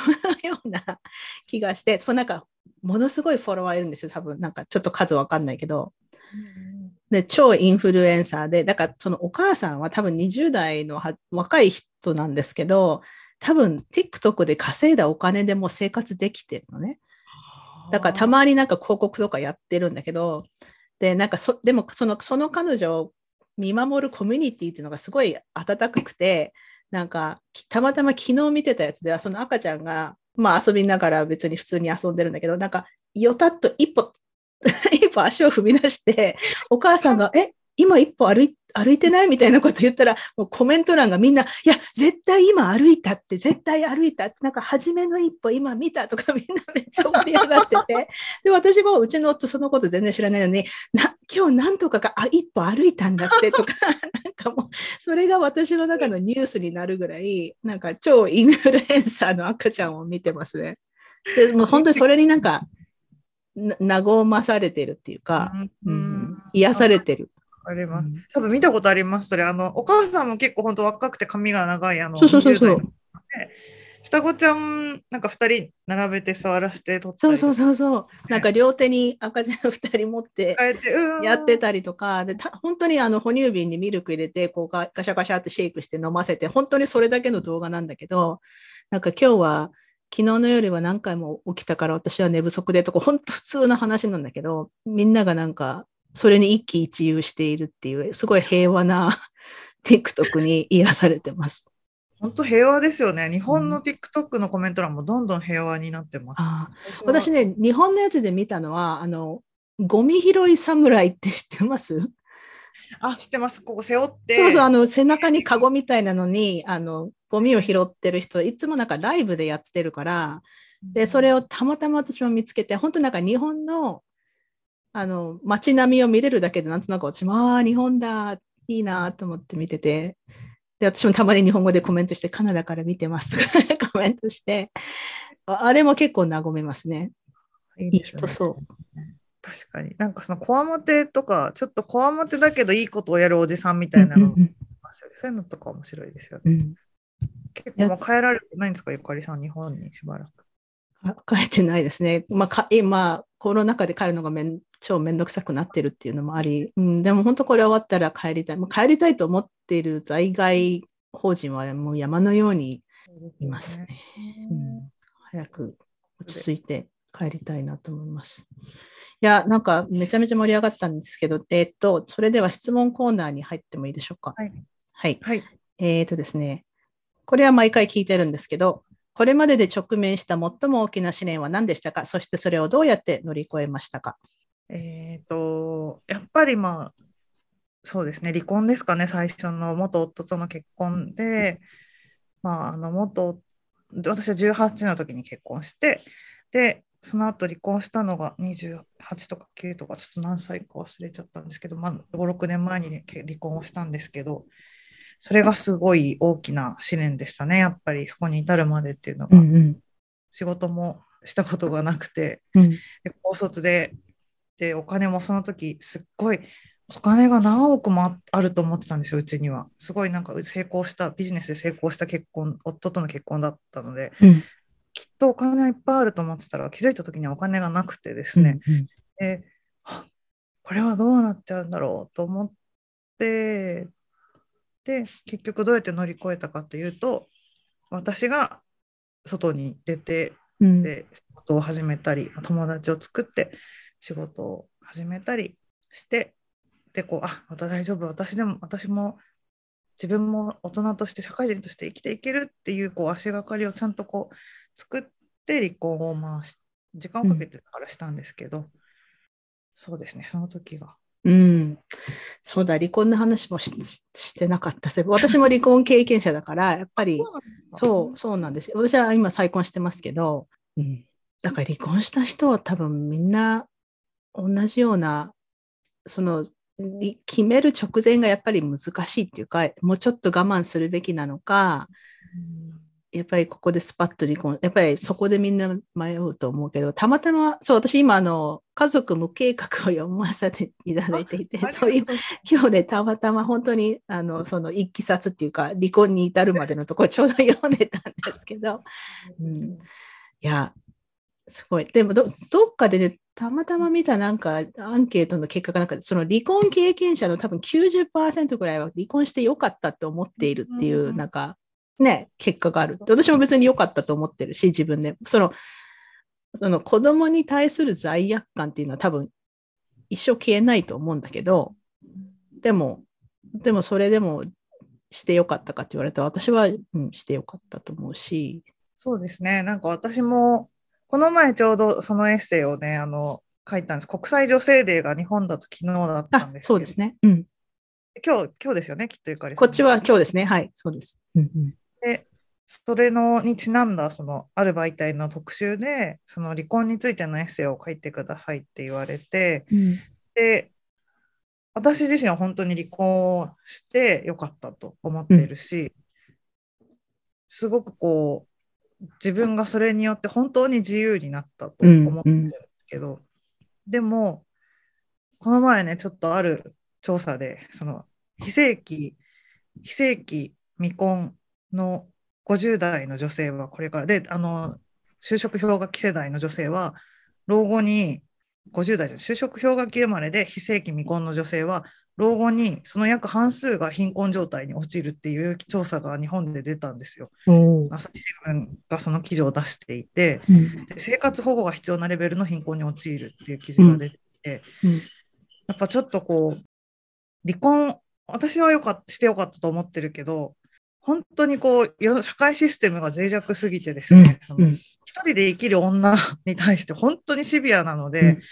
ような 気がして、そうなんかものすごいフォロワーいるんですよ、多分なんかちょっと数わかんないけど。で、超インフルエンサーで、だからそのお母さんは多分20代のは若い人なんですけど、多分 TikTok で稼いだお金でもう生活できてるのね。だからたまになんか広告とかやってるんだけど、で、なんかそ、でもその、その彼女を見守るコミュニティっていうのがすごい温かくて、なんか、たまたま昨日見てたやつでは、その赤ちゃんが、まあ遊びながら別に普通に遊んでるんだけど、なんか、よたっと一歩、一歩足を踏み出して、お母さんが、え、今一歩歩い歩いてないみたいなこと言ったら、もうコメント欄がみんな、いや、絶対今歩いたって、絶対歩いたって、なんか初めの一歩今見たとかみんなめっちゃ盛り上がってて、で、私もうちの夫そのこと全然知らないのに、な、今日なんとかが、あ、一歩歩いたんだってとか、なんかもう、それが私の中のニュースになるぐらい、なんか超インフルエンサーの赤ちゃんを見てますね。で、もう本当にそれになんか、な和まされてるっていうか、うんうん、癒されてる。あります。うん。多分見たことあります。それ、あの、お母さんも結構本当若くて髪が長い、あの、そうそうそうそう。20代ので。双子ちゃん、なんか二人並べて座らせて撮ったそうそうそうそう。なんか両手に赤ちゃん2人持ってやってたりとか、でた本当にあの哺乳瓶にミルク入れてこうガガシャガシャってシェイクして飲ませて、本当にそれだけの動画なんだけど、なんか今日は昨日の夜は何回も起きたから私は寝不足でとか、本当普通の話なんだけど、みんながなんかそれに一喜一憂しているっていう、すごい平和な TikTok に癒されてます。本当平和ですよね。日本の TikTok のコメント欄もどんどん平和になってます。あ私ね、日本のやつで見たのは、あの、ゴミ拾い侍って知ってます？あ、知ってます。ここ背負って。そうそう、あの、背中にカゴみたいなのに、あの、ゴミを拾ってる人、いつもなんかライブでやってるから、で、それをたまたま私も見つけて、本当なんか日本の、あの、街並みを見れるだけで、なんとなく私も、ああ、日本だ、いいなと思って見てて、で、私もたまに日本語でコメントして、カナダから見てます コメントして、ああれも結構和めますね。いいいいですね人そう。確かに。なんかそのこわもてとか、ちょっとこわもてだけどいいことをやるおじさんみたいなの、うんうんそういうのとか面白いですよね。うんうん結構もう帰られてないんですか、ゆかりさん、日本にしばらく。あ帰ってないですね。まあ、か今、コロナ禍で帰るのがめん超めんどくさくなってるっていうのもあり、うん、でも本当これ終わったら帰りたい。もう帰りたいと思っている在外法人はもう山のようにいますね。うん、早く落ち着いて帰りたいなと思います。いや、なんかめちゃめちゃ盛り上がったんですけど、えっと、それでは質問コーナーに入ってもいいでしょうか？はい。はい。はい。えっとですね、これは毎回聞いてるんですけど、これまでで直面した最も大きな試練は何でしたか？そしてそれをどうやって乗り越えましたか？えっ、と、やっぱりまあ、そうですね、離婚ですかね、最初の元夫との結婚で、まあ、あの元、私は18の時に結婚して、で、その後離婚したのが28とか9とか、ちょっと何歳か忘れちゃったんですけど、まあ、5、6年前に離婚をしたんですけど、それがすごい大きな試練でしたね、やっぱりそこに至るまでっていうのが、ん仕事もしたことがなくて、うん。で高卒で。でお金もその時すっごいお金が何億もああると思ってたんですようちには。すごいなんか成功したビジネスで成功した結婚夫との結婚だったので。うん。きっとお金はいっぱいあると思ってたら気づいた時にはお金がなくてですね、うんであこれはどうなっちゃうんだろうと思ってで結局どうやって乗り越えたかというと私が外に出てうん。で仕事を始めたり友達を作って仕事を始めたりしてでこうあまた大丈夫私でも私も自分も大人として社会人として生きていけるっていうこう足がかりをちゃんとこう作って離婚をまあし時間をかけてからしたんですけど、そうですねその時がうん。そうだ、離婚の話もしてなかった。私も離婚経験者だから、やっぱり、そう、そうなんですよ。私は今再婚してますけど、うん。だから離婚した人は多分みんな同じような、その、り決める直前がやっぱり難しいっていうか、もうちょっと我慢するべきなのか、やっぱりここでスパッと離婚、やっぱりそこでみんな迷うと思うけど、たまたま、そう、私今、あの、家族無計画を読ませていただいていて、そういう、今日ね、たまたま本当に、あの、その一気冊っていうか、離婚に至るまでのところちょうど読んでたんですけど、うん。いや、すごい。でもど、どっかでね、たまたま見たなんかアンケートの結果がなんか、その離婚経験者の多分90%ぐらいは離婚してよかったって思っているっていうう、ん。なんか、ね、結果がある。で私も別に良かったと思ってるし、自分で。その、その子供に対する罪悪感っていうのは多分一生消えないと思うんだけど、でも、でもそれでもしてよかったかって言われたら私は、うん、してよかったと思うし、そうですねなんか私もこの前ちょうどそのエッセイをねあの書いたんです国際女性デーが日本だと昨日だったあんですそうですね。うん。今日今日ですよねきっとゆかりさんこっちは今日ですね。はい、そうです。うんうんで、それのにちなんだそのある媒体の特集で、その離婚についてのエッセイを書いてくださいって言われて、うん。で、私自身は本当に離婚してよかったと思っているし、すごくこう、自分がそれによって本当に自由になったと思ってるんですけど、でも、この前ね、ちょっとある調査で、その非正規、非正規未婚の50代の女性はこれから、で、あの、就職氷河期世代の女性は、老後に、50代で就職氷河期生まれで非正規未婚の女性は、老後にその約半数が貧困状態に陥るっていう調査が日本で出たんですよ。朝日新聞がその記事を出していて、うん。で生活保護が必要なレベルの貧困に陥るっていう記事が出ていて、うん。やっぱちょっとこう離婚私はよかっしてよかったと思ってるけど本当にこう世社会システムが脆弱すぎてですね、その一人で生きる女に対して本当にシビアなので、うん。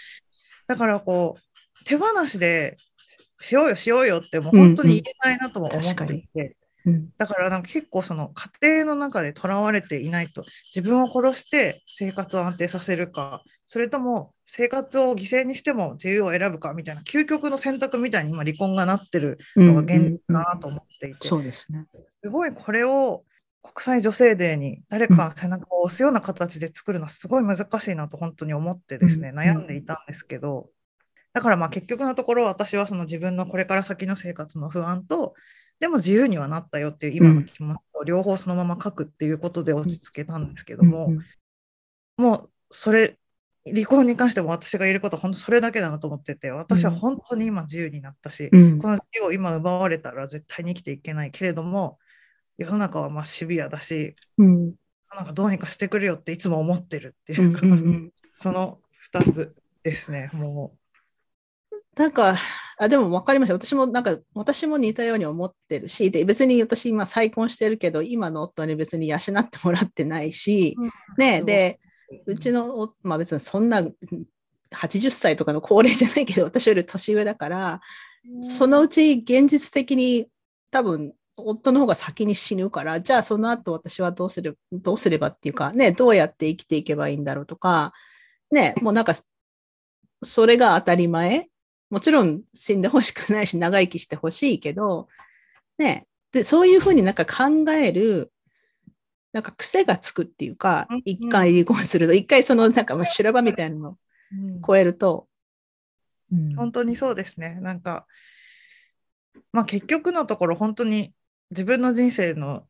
だからこう手放しでしようよしようよってもう本当に言えないなとも思っていて、うん。だからなんか結構その家庭の中でとらわれていないと自分を殺して生活を安定させるかそれとも生活を犠牲にしても自由を選ぶかみたいな究極の選択みたいに今離婚がなってるのが現実だなと思っていて、そうですね。すごいこれを国際女性デーに誰かの背中を押すような形で作るのはすごい難しいなと本当に思ってですね、うん悩んでいたんですけど、だからまあ結局のところ私はその自分のこれから先の生活の不安と、でも自由にはなったよっていう今の気持ちと両方そのまま書くっていうことで落ち着けたんですけども、うん。もうそれ、離婚に関しても私が言えることは本当それだけだなと思ってて、私は本当に今自由になったし、うん。この自由を今奪われたら絶対に生きていけないけれども、世の中はまあシビアだし、うん。なんかどうにかしてくれよっていつも思ってるってういうんか、うんうん。その2つですね、もなんか、あ、でも分かりました。私もなんか、私も似たように思ってるし、で別に私今再婚してるけど、今の夫に別に養ってもらってないし、う。ね、そう。で、うちの、まあ別にそんな80歳とかの高齢じゃないけど、私より年上だから、そのうち現実的に多分夫の方が先に死ぬから、じゃあその後私はどうすれどうすればっていうか、ね、どうやって生きていけばいいんだろうとか、ね、もうなんか、それが当たり前。もちろん死んでほしくないし、長生きしてほしいけど、ね、で、そういうふうになんか考える、なんか癖がつくっていうか一回離婚すると、一回そのなんかまあ修羅場みたいなのをうん。超えると、うん。本当にそうですね。なんか、まあ結局のところ、本当に自分の人生の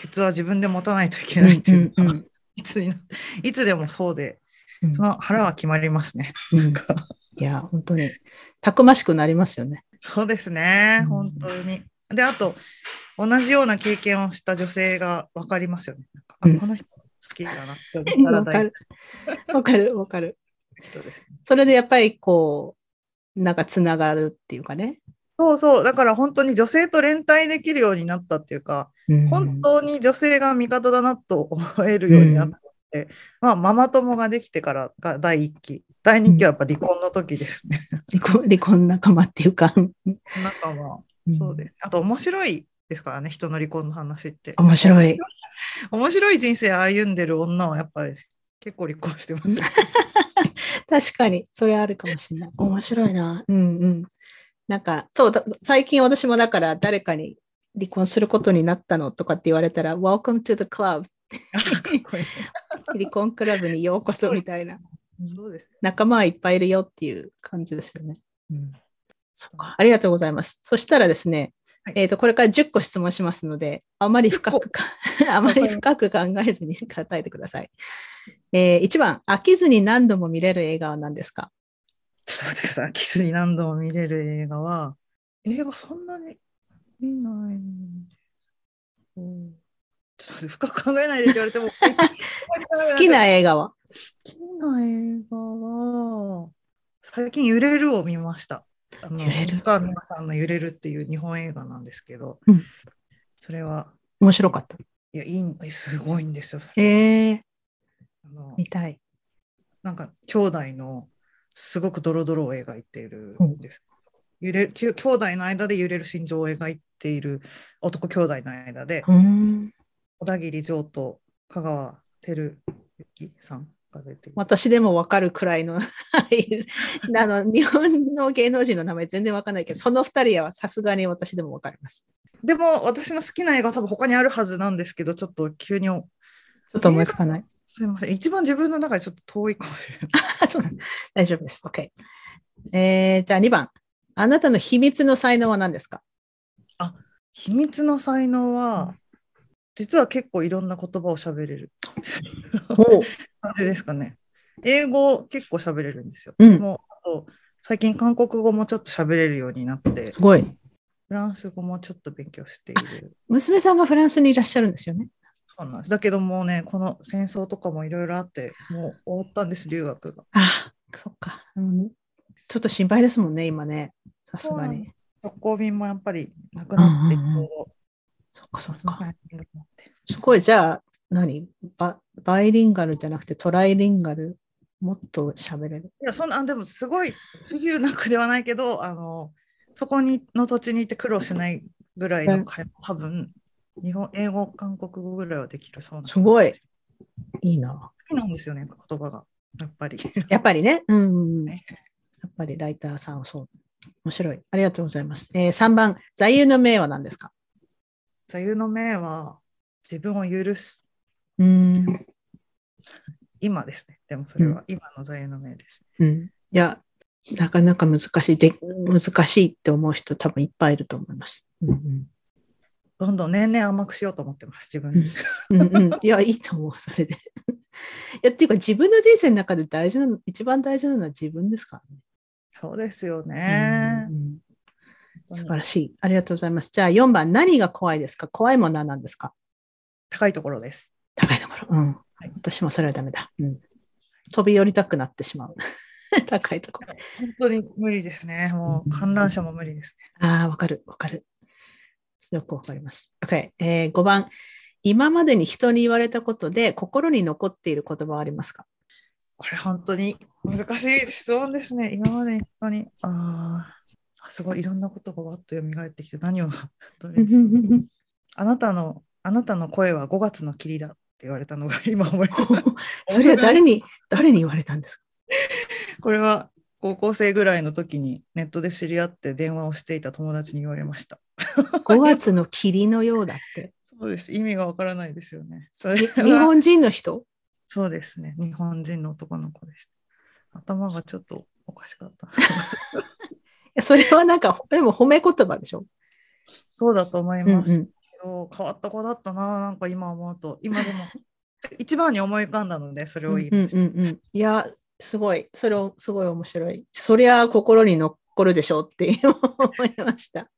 ケツは自分で持たないといけないっていうか、うんうん いつにいつでもそうで、うん。その腹は決まりますね。うん。なんか。いや、本当に、たくましくなりますよね。そうですね、うん。本当に。で、あと、同じような経験をした女性が分かりますよね。なんかあうんこの人好きだなって思ったらわかる。わかる、わかる。人ですね。それでやっぱりこう、なんかつながるっていうかね。そうそう、だから本当に女性と連帯できるようになったっていうか、本当に女性が味方だなと思えるようになって、まあ、ママ友ができてからが第一期。第二期はやっぱ離婚の時ですね。離婚離婚仲間っていうか。仲間、そうです。あと面白いですからね、人の離婚の話って。面白い。面白い人生歩んでる女はやっぱり結構離婚してます。確かに、それあるかもしれない。面白いな。うんうん。なんか、そうだ、最近私もだから誰かに離婚することになったのとかって言われたら、Welcome to the club。離婚クラブにようこそみたいな。そうです。仲間はいっぱいいるよっていう感じですよね。うん。ありがとうございます。そしたらですね、はいえっ、と、これから10個質問しますので、あまり深くか、あまり深く考えずに答えてください。えー、1番、飽きずに何度も見れる映画は何ですか？ちょっと待ってください。キスに何度も見れる映画は、映画そんなに見ないんちょっと深く考えないでって言われても。好きな映画は？好きな映画は、最近揺れるを見ました。あの揺れる西川美和さんの揺れるっていう日本映画なんですけど、うんそれは、面白かった。いや、いいんすごいんですよ。それえー、あの見たい。なんか兄弟のすごくドロドロを描いているんです。揺れきゅ兄弟の間で揺れる心情を描いている男兄弟の間で、うーん小田切城と香川照之さん。私でもわかるくらいの あの日本の芸能人の名前全然わかんないけど、その二人はさすがに私でもわかります。でも私の好きな映画多分他にあるはずなんですけど、ちょっと急にちょっと思いつかない。すいません。一番自分の中でちょっと遠いかもしれない。大丈夫です。OK。えー、じゃあ2番。あなたの秘密の才能は何ですか？秘密の才能は、実は結構いろんな言葉を喋れるお感じですかね。英語結構喋れるんですよ。うんもうあと最近韓国語もちょっと喋れるようになって、すごい。フランス語もちょっと勉強している。娘さんがフランスにいらっしゃるんですよね。そうなんです。だけどもうね、この戦争とかもいろいろあって、もう終わったんです、留学が。あそっか、うん。ちょっと心配ですもんね、今ね。さすがに。直行便もやっぱりなくなって、こうそっかそっか。すごい、じゃあ、何？ババイリンガルじゃなくてトライリンガル、もっと喋れる？いや、そんな、あでもすごい不自由なくではないけど、あの、そこにの土地に行って苦労しないぐらいの会話、多分、日本、英語、韓国語ぐらいはできるそうなんすごい。いいな。好きなんですよね、言葉が。やっぱり。やっぱりね。うんやっぱりライターさんはそう。面白い。ありがとうございます。えー、3番、座右の銘は何ですか？座右の銘は、自分を許す。うん。今ですね。でもそれは今の座右の銘です。うん。いや、なかなか難しい。で、難しいって思う人多分いっぱいいると思います。うんどんどん年々甘くしようと思ってます、自分に。うん。うんうん。いや、いいと思う、それで。いや、っていうか自分の人生の中で大事なの、一番大事なのは自分ですからね。そうですよねう。ん素晴らしい。ありがとうございます。じゃあ4番、何が怖いですか？怖いものは何ですか？高いところです。高いところ。うん。私もそれはダメだ。うん。飛び降りたくなってしまう。高いところ。本当に無理ですね。もう観覧車も無理ですね。ああ、わかる、わかる。よくわかります。OK、えー、5番、今までに人に言われたことで心に残っている言葉はありますか？これ本当に難しい質問ですね。今までに本当に。ああ、すごいいろんなことがわっと蘇ってきて何をどれにしようあなたの、あなたの声は5月の霧だって言われたのが 今思い出したそれは誰に、誰に言われたんですか？これは高校生ぐらいの時にネットで知り合って電話をしていた友達に言われました。?5 月の霧のようだって。そうです。意味がわからないですよね。そにれ日は本人の人？そうですね。日本人の男の子でした。頭がちょっとおかしかった。それはなんか、でも褒め言葉でしょ？そうだと思いうんうますけん。ど、変わった子だったな、なんか今思うと。今でも 一番に思い浮かんだので、それを言いました。うんうんうんうん、いや、すごい、それをすごい面白い。そりゃ心に残るでしょうって思いました。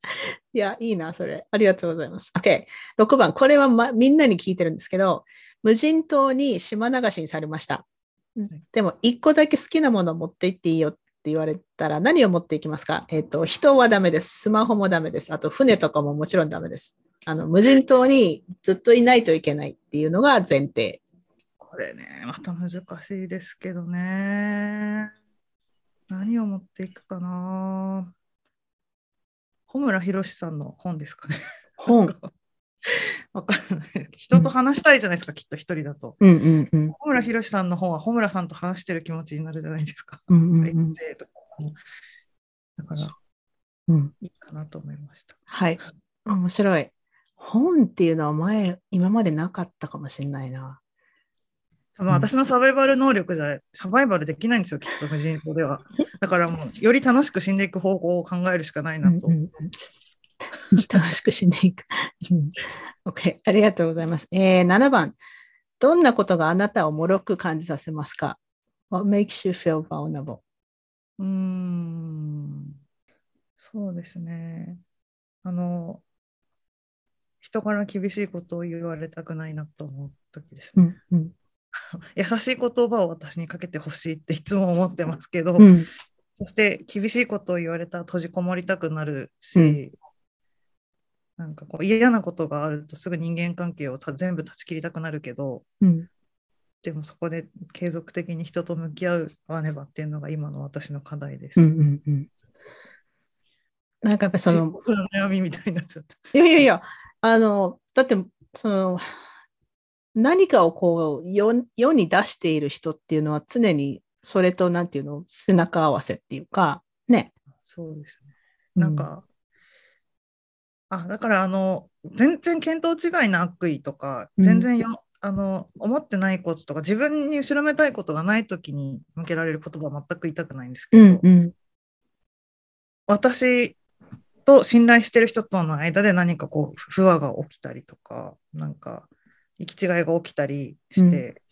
いや、いいな、それ。ありがとうございます。OK。6番、これは、ま、みんなに聞いてるんですけど、無人島に島流しにされました。でも、1個だけ好きなものを持って行っていいよって言われたら、何を持っていきますか？えっ、と、人はダメです。スマホもダメです。あと、船とかももちろんダメです。あの、無人島にずっといないといけないっていうのが前提。これね、また難しいですけどね。何を持っていくかな？穂村弘さんの本ですかね。本。わかんない。人と話したいじゃないですか、きっと一人だと。うんうんうん。穂村弘さんの本は穂村さんと話してる気持ちになるじゃないですか。うんうん相うんだから、うん、いいかなと思いました。はい。面白い。本っていうのは前、今までなかったかもしれないな。多分私のサバイバル能力じゃサバイバルできないんですよ、きっと無人島では。だからもう、より楽しく死んでいく方法を考えるしかないなと。うんうんうん 楽しくしないか。うん OK、ありがとうございます。えー、7番。どんなことがあなたを脆く感じさせますか ?What makes you feel vulnerable? うーん、そうですね。あの、人から厳しいことを言われたくないなと思う時ですね。うんうん 優しい言葉を私にかけてほしいっていつも思ってますけど、うんそして厳しいことを言われたら閉じこもりたくなるし、うんなんかこう嫌なことがあるとすぐ人間関係をた全部断ち切りたくなるけど、うんでもそこで継続的に人と向き合うわねばっていうのが今の私の課題です。うんうんうんなんかやっぱりその、僕の悩みみたいになっちゃった。いやいやいや、あの、だって、その、何かをこう世、世に出している人っていうのは常にそれと、なんていうの、背中合わせっていうか、ね。そうですね。なんか、あ、だからあの、全然見当違いな悪意とか、うん。全然よ、あの、思ってないこととか、自分に後ろめたいことがないときに向けられる言葉は全く言いたくないんですけど、うんうん。私と信頼してる人との間で何かこう不和が起きたりとかなんか行き違いが起きたりして、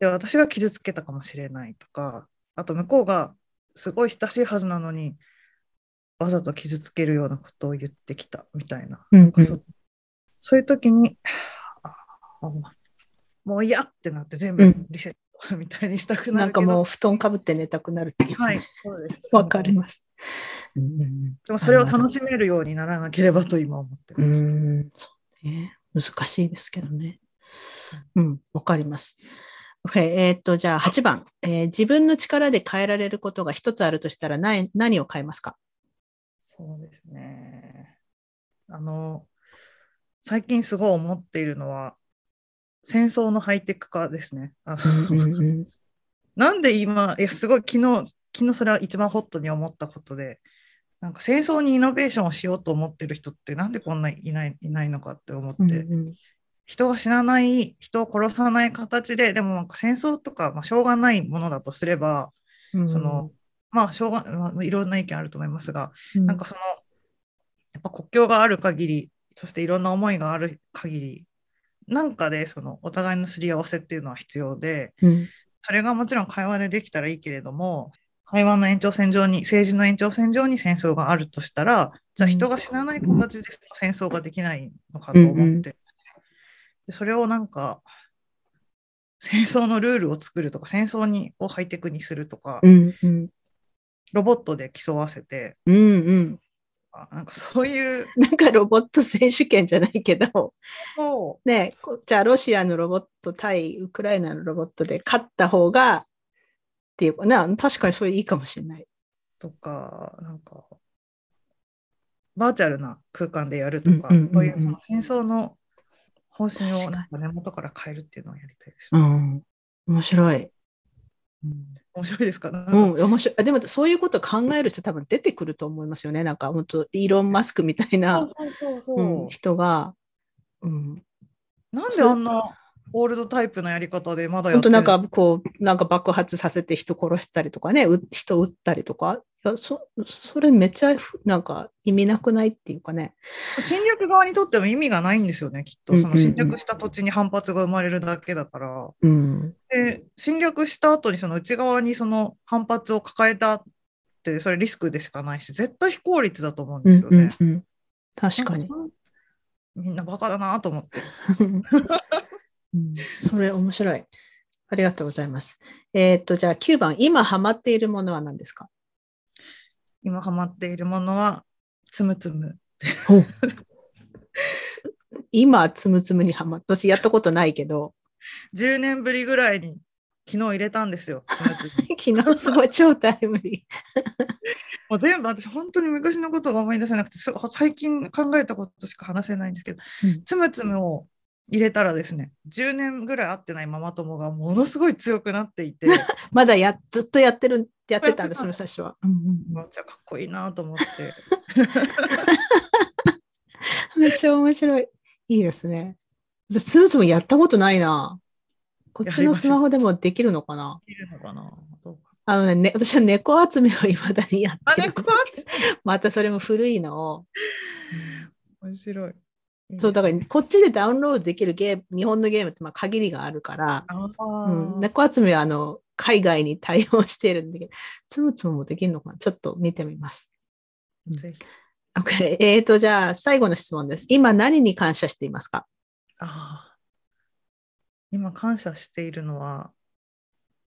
で私が傷つけたかもしれないとかあと向こうがすごい親しいはずなのにわざと傷つけるようなことを言ってきたみたいな,、うんなんかそそういう時にもう嫌ってなって全部うん。リセットみたいにしたくななんかるけど、もう布団かぶって寝たくなるっていう。はいそうです。わかります。うんうんでもそれを楽しめるようにならなければと今思ってうます。うでね、難しいですけどね。うん、わかります。OK えーっと、じゃあ8番、えー自分の力で変えられることが一つあるとしたら何何を変えますか？そうですね。あの、最近すごい思っているのは、戦争のハイテク化ですね。あなんで今、いや、すごい昨日、昨日それは一番ホットに思ったことで、なんか戦争にイノベーションをしようと思ってる人ってなんでこんないないいないのかって思って、うんうん人が死なない、人を殺さない形で、でもなんか戦争とか、まあ、しょうがないものだとすれば、うんそのまあ、しょうが、まあ、いろんな意見あると思いますが、うん。なんかその、やっぱ国境がある限り、そしていろんな思いがある限り、なんかでそのお互いのすり合わせっていうのは必要で、うん。それがもちろん会話でできたらいいけれども、会話の延長線上に、政治の延長線上に戦争があるとしたら、じゃあ人が死なない形で戦争ができないのかと思って、うんうんでそれをなんか、戦争のルールを作るとか、戦争にをハイテクにするとか、うんうんロボットで競わせて、うんうん。あなんかそういう、なんかロボット選手権じゃないけど、そね、こじゃあロシアのロボット対ウクライナのロボットで勝った方がっていうかな、確かにそれいいかもしれない。とか、なんか、バーチャルな空間でやるとか、そういうその戦争の方針をなんか根元から変えるっていうのをやりたいです。うん、面白い。面白いですか、なんか。うん、面白い。あでもそういうこと考える人多分出てくると思いますよね。なんか本当イーロン・マスクみたいな、人が、うん、なんであんなオールドタイプのやり方でまだやってるなんかこう、なんか爆発させて人殺したりとかね、う人撃ったりとか、そそれめっちゃなんか意味なくないっていうかね。侵略側にとっても意味がないんですよね、きっと。うんうんうんその侵略した土地に反発が生まれるだけだから。うん、で、侵略した後にその内側にその反発を抱えたって、それリスクでしかないし、絶対非効率だと思うんうんですよね。うんうん、確かにみんなバカだなと思って。うんそれ面白い。ありがとうございます。えーっと、じゃあ9番、今ハマっているものは何ですか？今ハマっているものは、つむつむ。今、つむつむにハマって、私やったことないけど、10年ぶりぐらいに昨日入れたんですよ。昨日すごい超タイムリ もう全部私本当に昔のことが思い出せなくてす最近考えたことしか話せないんですけど、うんつむつむを入れたらですね10年ぐらい会ってないママ友がものすごい強くなっていてー。まだやずっとやってる、やってたんです、やってたその最初は。うんうんうんめっちゃかっこいいなと思って めっちゃ面白い。いいですね。私つむつむやったことないな。こっちのスマホでもできるのかな？いるのかな？あのねね、私は猫集めを未だにやっあてる。猫集 またそれも古いのを。面白いそう、だからこっちでダウンロードできるゲーム、日本のゲームってまあ限りがあるから、あうん、ー猫集めはあの海外に対応しているんだけど、つむつむもできるのかな？ちょっと見てみます。OK。えーと、じゃあ最後の質問です。今何に感謝していますか？あー今感謝しているのは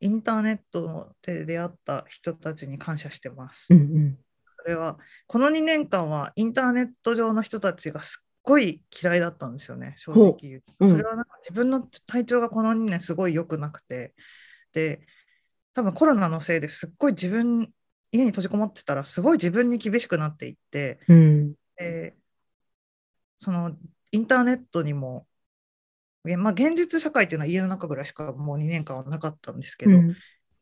インターネットで出会った人たちに感謝してます。うんうん。それはこの2年間はインターネット上の人たちがすっごい嫌いだったんですよね正直言うと、うんそれはなんか自分の体調がこの2年すごい良くなくてで多分コロナのせいですっごい自分家に閉じこもってたらすごい自分に厳しくなっていってうん。でそのインターネットにもえまあ、現実社会っていうのは家の中ぐらいしかもう2年間はなかったんですけど、インうん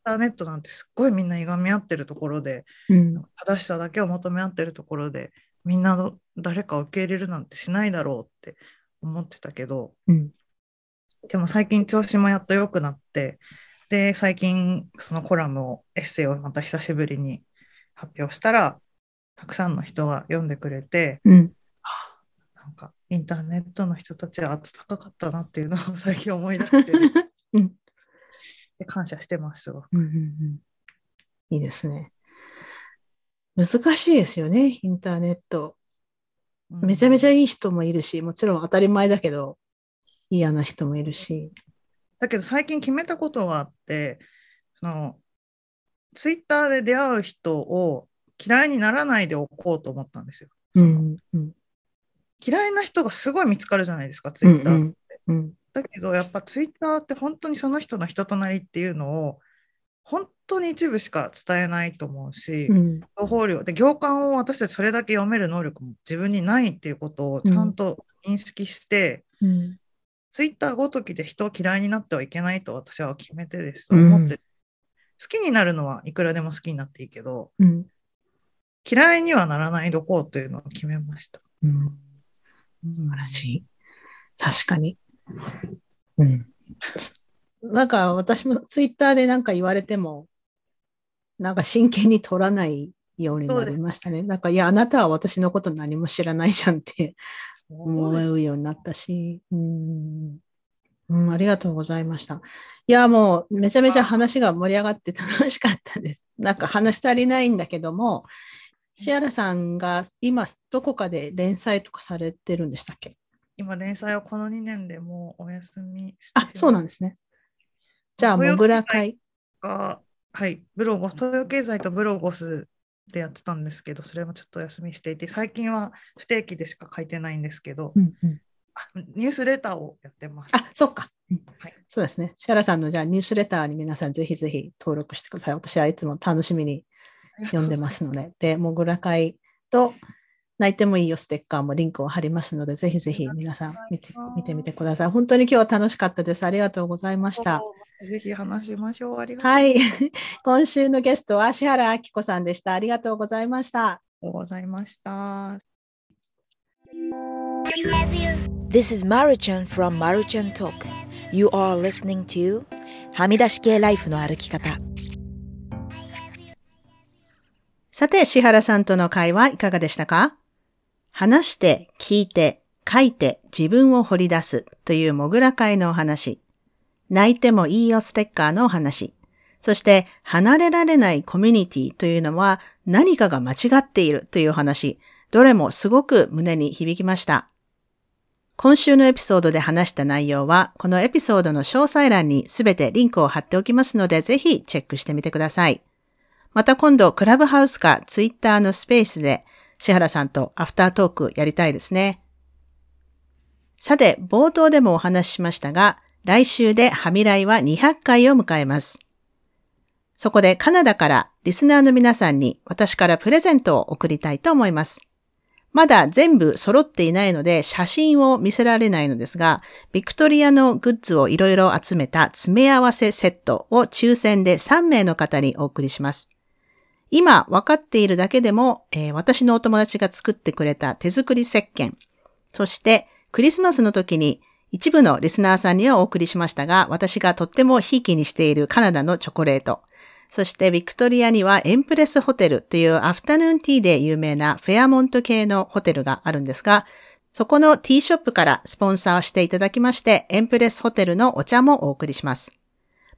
ターネットなんてすっごいみんないがみ合ってるところでうん。正しさだけを求め合ってるところでみんなの誰かを受け入れるなんてしないだろうって思ってたけどうん。でも最近調子もやっと良くなってで最近そのコラムをエッセイをまた久しぶりに発表したらたくさんの人が読んでくれてうん。あなんかインターネットの人たちは温かかったなっていうのを最近思い出して うんで感謝してますすごくうんうんうんいいですね。難しいですよね、インターネット。めちゃめちゃうんいい人もいるし、もちろん当たり前だけど、嫌な人もいるし。だけど最近決めたことがあってそのツイッターで出会う人を嫌いにならないでおこうと思ったんですよ。うんうん嫌いな人がすごい見つかるじゃないですか、ツイッター。うんうん。だけど、やっぱツイッターって本当にその人の人となりっていうのを、本当に一部しか伝えないと思うし、うん。情報量で行間を私たちそれだけ読める能力も自分にないっていうことをちゃんと認識して、うん。ツイッターごときで人を嫌いになってはいけないと私は決めてです、うん思って好きになるのはいくらでも好きになっていいけどうん。嫌いにはならないどこうというのを決めました。うん。素晴らしい。確かに。うん。なんか私もツイッターでなんか言われても、なんか真剣に取らないようになりましたね。なんか、いや、あなたは私のこと何も知らないじゃんって思うようになったし、うん、うん、ありがとうございました。いや、もうめちゃめちゃ話が盛り上がって楽しかったです。なんか話し足りないんだけども、シアラさんが今どこかで連載とかされてるんでしたっけ？今連載をこの2年でもうお休みしてあ、そうなんでですね。じゃあ、モグラ会。がはい。ブロゴス。東洋経済とブロゴスでやってたんですけどそれもちょっとお休みしていて最近は不定期でしか書いてないんですけど、うんうん、あニュースレターをやってます。あ、そっか、うんはいそうですね。シャラさんのじゃあニュースレターに皆さんぜひぜひ登録してください。私はいつも楽しみに読んでますので。で、モグラ会と泣いてもいいよステッカーもリンクを貼りますので、ぜひぜひ皆さん見て見てみてください。本当に今日は楽しかったです。ありがとうございました。ぜひ話しましょう。ありがとうはい。今週のゲストは芦原明子さんでした。ありがとうございました。ございました。This is Maruchan from Maruchan Talk. You are listening to はみ出し系ライフの歩き方。さて、さんとの会話いかがでしたか？話して、聞いて、書いて、自分を掘り出すというモグラ会のお話。泣いてもいいよステッカーのお話。そして、離れられないコミュニティというのは何かが間違っているという話。どれもすごく胸に響きました。今週のエピソードで話した内容は、このエピソードの詳細欄にすべてリンクを貼っておきますので、ぜひチェックしてみてください。また今度、クラブハウスかツイッターのスペースで、志原さんとアフタートークやりたいですね。さて、冒頭でもお話ししましたが、来週でハミライは200回を迎えます。そこでカナダからリスナーの皆さんに私からプレゼントを送りたいと思います。まだ全部揃っていないので写真を見せられないのですが、ビクトリアのグッズをいろいろ集めた詰め合わせセットを抽選で3名の方にお送りします。今分かっているだけでも、えー私のお友達が作ってくれた手作り石鹸、そしてクリスマスの時に一部のリスナーさんにはお送りしましたが、私がとってもひいきにしているカナダのチョコレート、そしてビクトリアにはエンプレスホテルというアフタヌーンティーで有名なフェアモント系のホテルがあるんですが、そこのティーショップからスポンサーしていただきまして、エンプレスホテルのお茶もお送りします。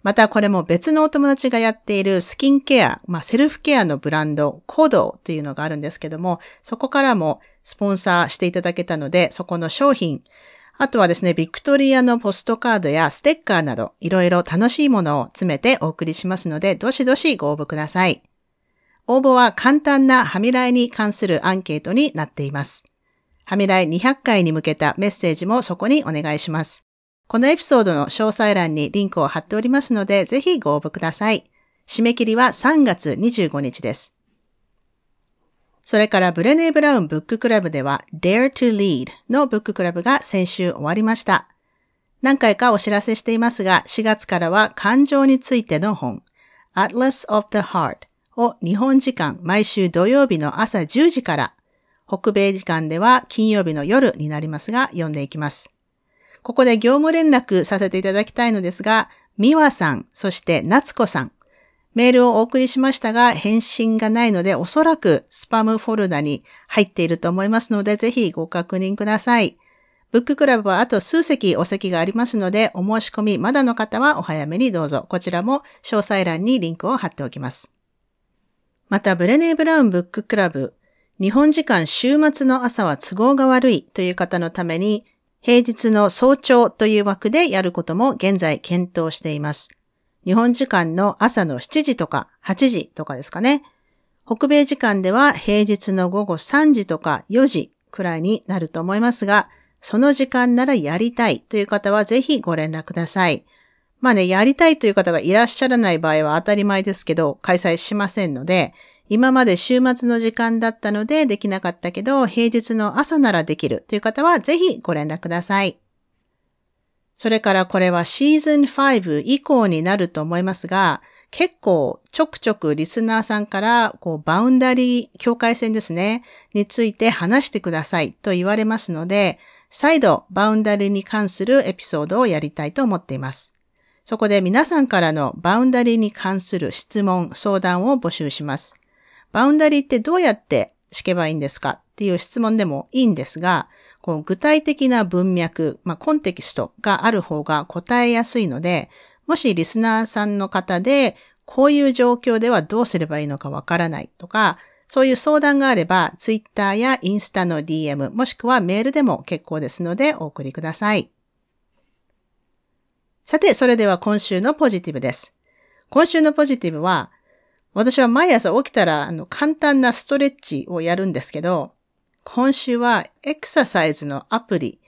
またこれも別のお友達がやっているスキンケア、まあセルフケアのブランド、コードというのがあるんですけども、そこからもスポンサーしていただけたので、そこの商品、あとはですね、ビクトリアのポストカードやステッカーなど、いろいろ楽しいものを詰めてお送りしますので、どしどしご応募ください。応募は簡単なハミライに関するアンケートになっています。ハミライ200回に向けたメッセージもそこにお願いします。このエピソードの詳細欄にリンクを貼っておりますので、ぜひご応募ください。締め切りは3月25日です。それからブレネー・ブラウンブッククラブでは Dare to Lead のブッククラブが先週終わりました。何回かお知らせしていますが、4月からは感情についての本 Atlas of the Heart を日本時間毎週土曜日の朝10時から、北米時間では金曜日の夜になりますが読んでいきます。ここで業務連絡させていただきたいのですが、美和さん、そして夏子さん、メールをお送りしましたが、返信がないので、おそらくスパムフォルダに入っていると思いますので、ぜひご確認ください。ブッククラブはあと数席お席がありますので、お申し込みまだの方はお早めにどうぞ。こちらも詳細欄にリンクを貼っておきます。また、ブレネー・ブラウンブッククラブ、日本時間週末の朝は都合が悪いという方のために、平日の早朝という枠でやることも現在検討しています。日本時間の朝の7時とか8時とかですかね。北米時間では平日の午後3時とか4時、くらいになると思いますが、その時間ならやりたいという方はぜひご連絡ください。まあね、やりたいという方がいらっしゃらない場合は当たり前ですけど、開催しませんので、今まで週末の時間だったのでできなかったけど、平日の朝ならできるという方はぜひご連絡ください。それからこれはシーズン5以降になると思いますが、結構ちょくちょくリスナーさんからこうバウンダリー境界線ですね、について話してくださいと言われますので、再度バウンダリーに関するエピソードをやりたいと思っています。そこで皆さんからのバウンダリーに関する質問、相談を募集します。バウンダリーってどうやって敷けばいいんですかっていう質問でもいいんですが、こう具体的な文脈、まあ、コンテキストがある方が答えやすいので、もしリスナーさんの方で、こういう状況ではどうすればいいのかわからないとか、そういう相談があれば、ツイッターやインスタの DM、もしくはメールでも結構ですのでお送りください。さて、それでは今週のポジティブです。今週のポジティブは、私は毎朝起きたら、あの、簡単なストレッチをやるんですけど、今週はエクササイズのアプリ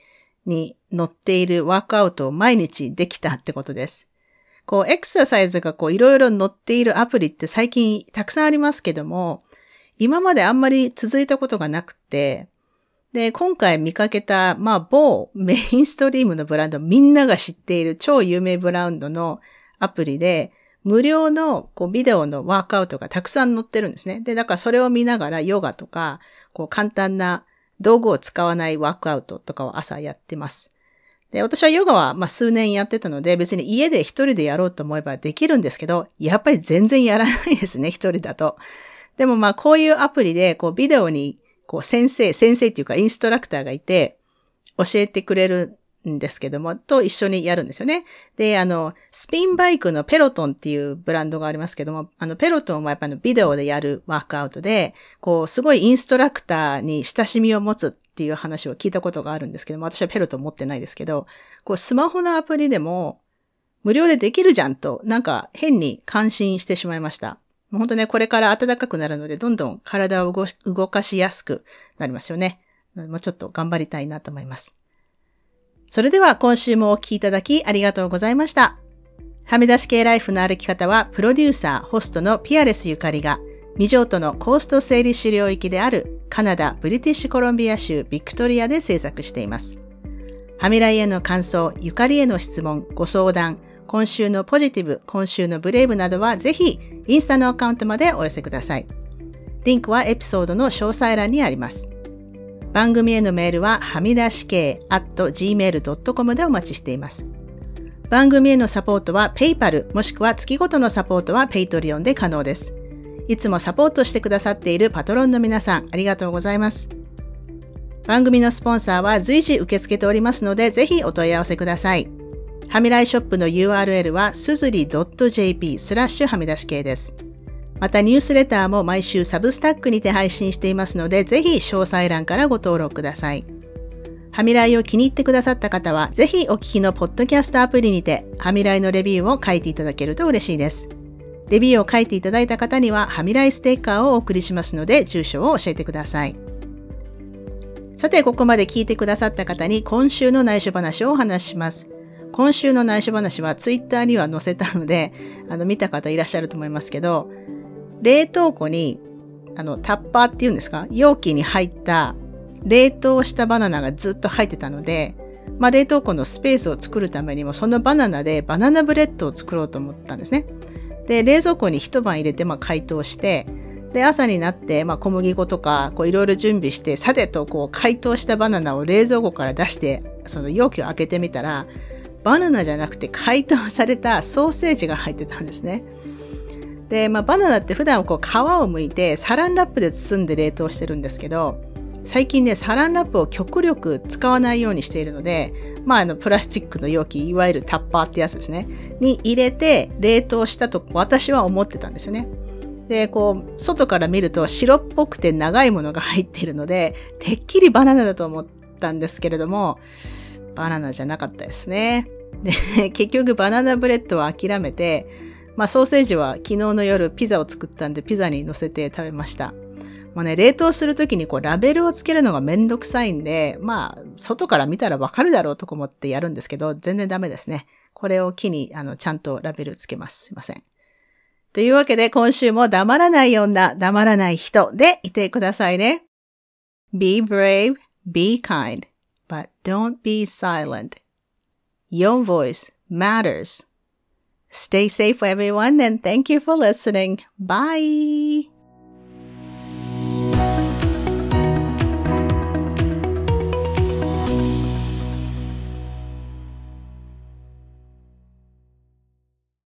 に載っているワークアウトを毎日できたってことです。こう、エクササイズがこう、いろいろ載っているアプリって最近たくさんありますけども、今まであんまり続いたことがなくて、で、今回見かけた、まあ、某メインストリームのブランド、みんなが知っている超有名ブランドのアプリで、無料のこうビデオのワークアウトがたくさん載ってるんですね。で、だからそれを見ながらヨガとか、こう簡単な道具を使わないワークアウトとかを朝やってます。で、私はヨガはまあ数年やってたので、別に家で一人でやろうと思えばできるんですけど、やっぱり全然やらないですね、一人だと。でもまあこういうアプリで、こうビデオにこう先生、先生っていうかインストラクターがいて、教えてくれるんですけども、と一緒にやるんですよね。で、あの、スピンバイクのペロトンっていうブランドがありますけども、あの、ペロトンはやっぱりビデオでやるワークアウトで、こう、すごいインストラクターに親しみを持つっていう話を聞いたことがあるんですけども、私はペロトン持ってないですけど、こう、スマホのアプリでも、無料でできるじゃんと、なんか変に感心してしまいました。もう本当ね、これから暖かくなるので、どんどん体を動かしやすくなりますよね。もうちょっと頑張りたいなと思います。それでは今週もお聴きいただきありがとうございました。はみ出し系ライフの歩き方は、プロデューサー、ホストのピアレスゆかりが、未譲渡のコースト整理資領域であるカナダ・ブリティッシュコロンビア州ビクトリアで制作しています。はみらいへの感想、ゆかりへの質問、ご相談、今週のポジティブ、今週のブレイブなどはぜひインスタのアカウントまでお寄せください。リンクはエピソードの詳細欄にあります。番組へのメールははみ出し系 at gmail.com でお待ちしています。番組へのサポートは PayPal もしくは月ごとのサポートは Patreon で可能です。いつもサポートしてくださっているパトロンの皆さんありがとうございます。番組のスポンサーは随時受け付けておりますのでぜひお問い合わせください。はみらいショップの URL はすずり .jp スラッシュはみ出し系です。またニュースレターも毎週サブスタックにて配信していますので、ぜひ詳細欄からご登録ください。はみらいを気に入ってくださった方は、ぜひお聞きのポッドキャストアプリにて、はみらいのレビューを書いていただけると嬉しいです。レビューを書いていただいた方には、はみらいステッカーをお送りしますので、住所を教えてください。さて、ここまで聞いてくださった方に今週の内緒話をお話しします。今週の内緒話はツイッターには載せたので、あの、見た方いらっしゃると思いますけど、冷凍庫に、あの、タッパーっていうんですか？容器に入った冷凍したバナナがずっと入ってたので、まあ、冷凍庫のスペースを作るためにも、そのバナナでバナナブレッドを作ろうと思ったんですね。で、冷蔵庫に一晩入れて、まあ、解凍して、で、朝になって、まあ、小麦粉とか、こう、いろいろ準備して、さてと、こう、解凍したバナナを冷蔵庫から出して、その容器を開けてみたら、バナナじゃなくて解凍されたソーセージが入ってたんですね。で、まあ、バナナって普段こう皮を剥いてサランラップで包んで冷凍してるんですけど、最近ね、サランラップを極力使わないようにしているので、まあ、あの、プラスチックの容器、いわゆるタッパーってやつですね、に入れて冷凍したと私は思ってたんですよね。で、こう、外から見ると白っぽくて長いものが入っているので、てっきりバナナだと思ったんですけれども、バナナじゃなかったですね。で、結局バナナブレッドは諦めて、まあソーセージは昨日の夜ピザを作ったんでピザに乗せて食べました。もうね、冷凍するときにこうラベルをつけるのがめんどくさいんで、まあ、外から見たらわかるだろうとか思ってやるんですけど、全然ダメですね。これを機に、あの、ちゃんとラベルつけます。すいません。というわけで、今週も黙らない女、黙らない人でいてくださいね。Be brave, be kind, but don't be silent. Your voice matters. Stay safe, everyone, and thank you for listening. Bye!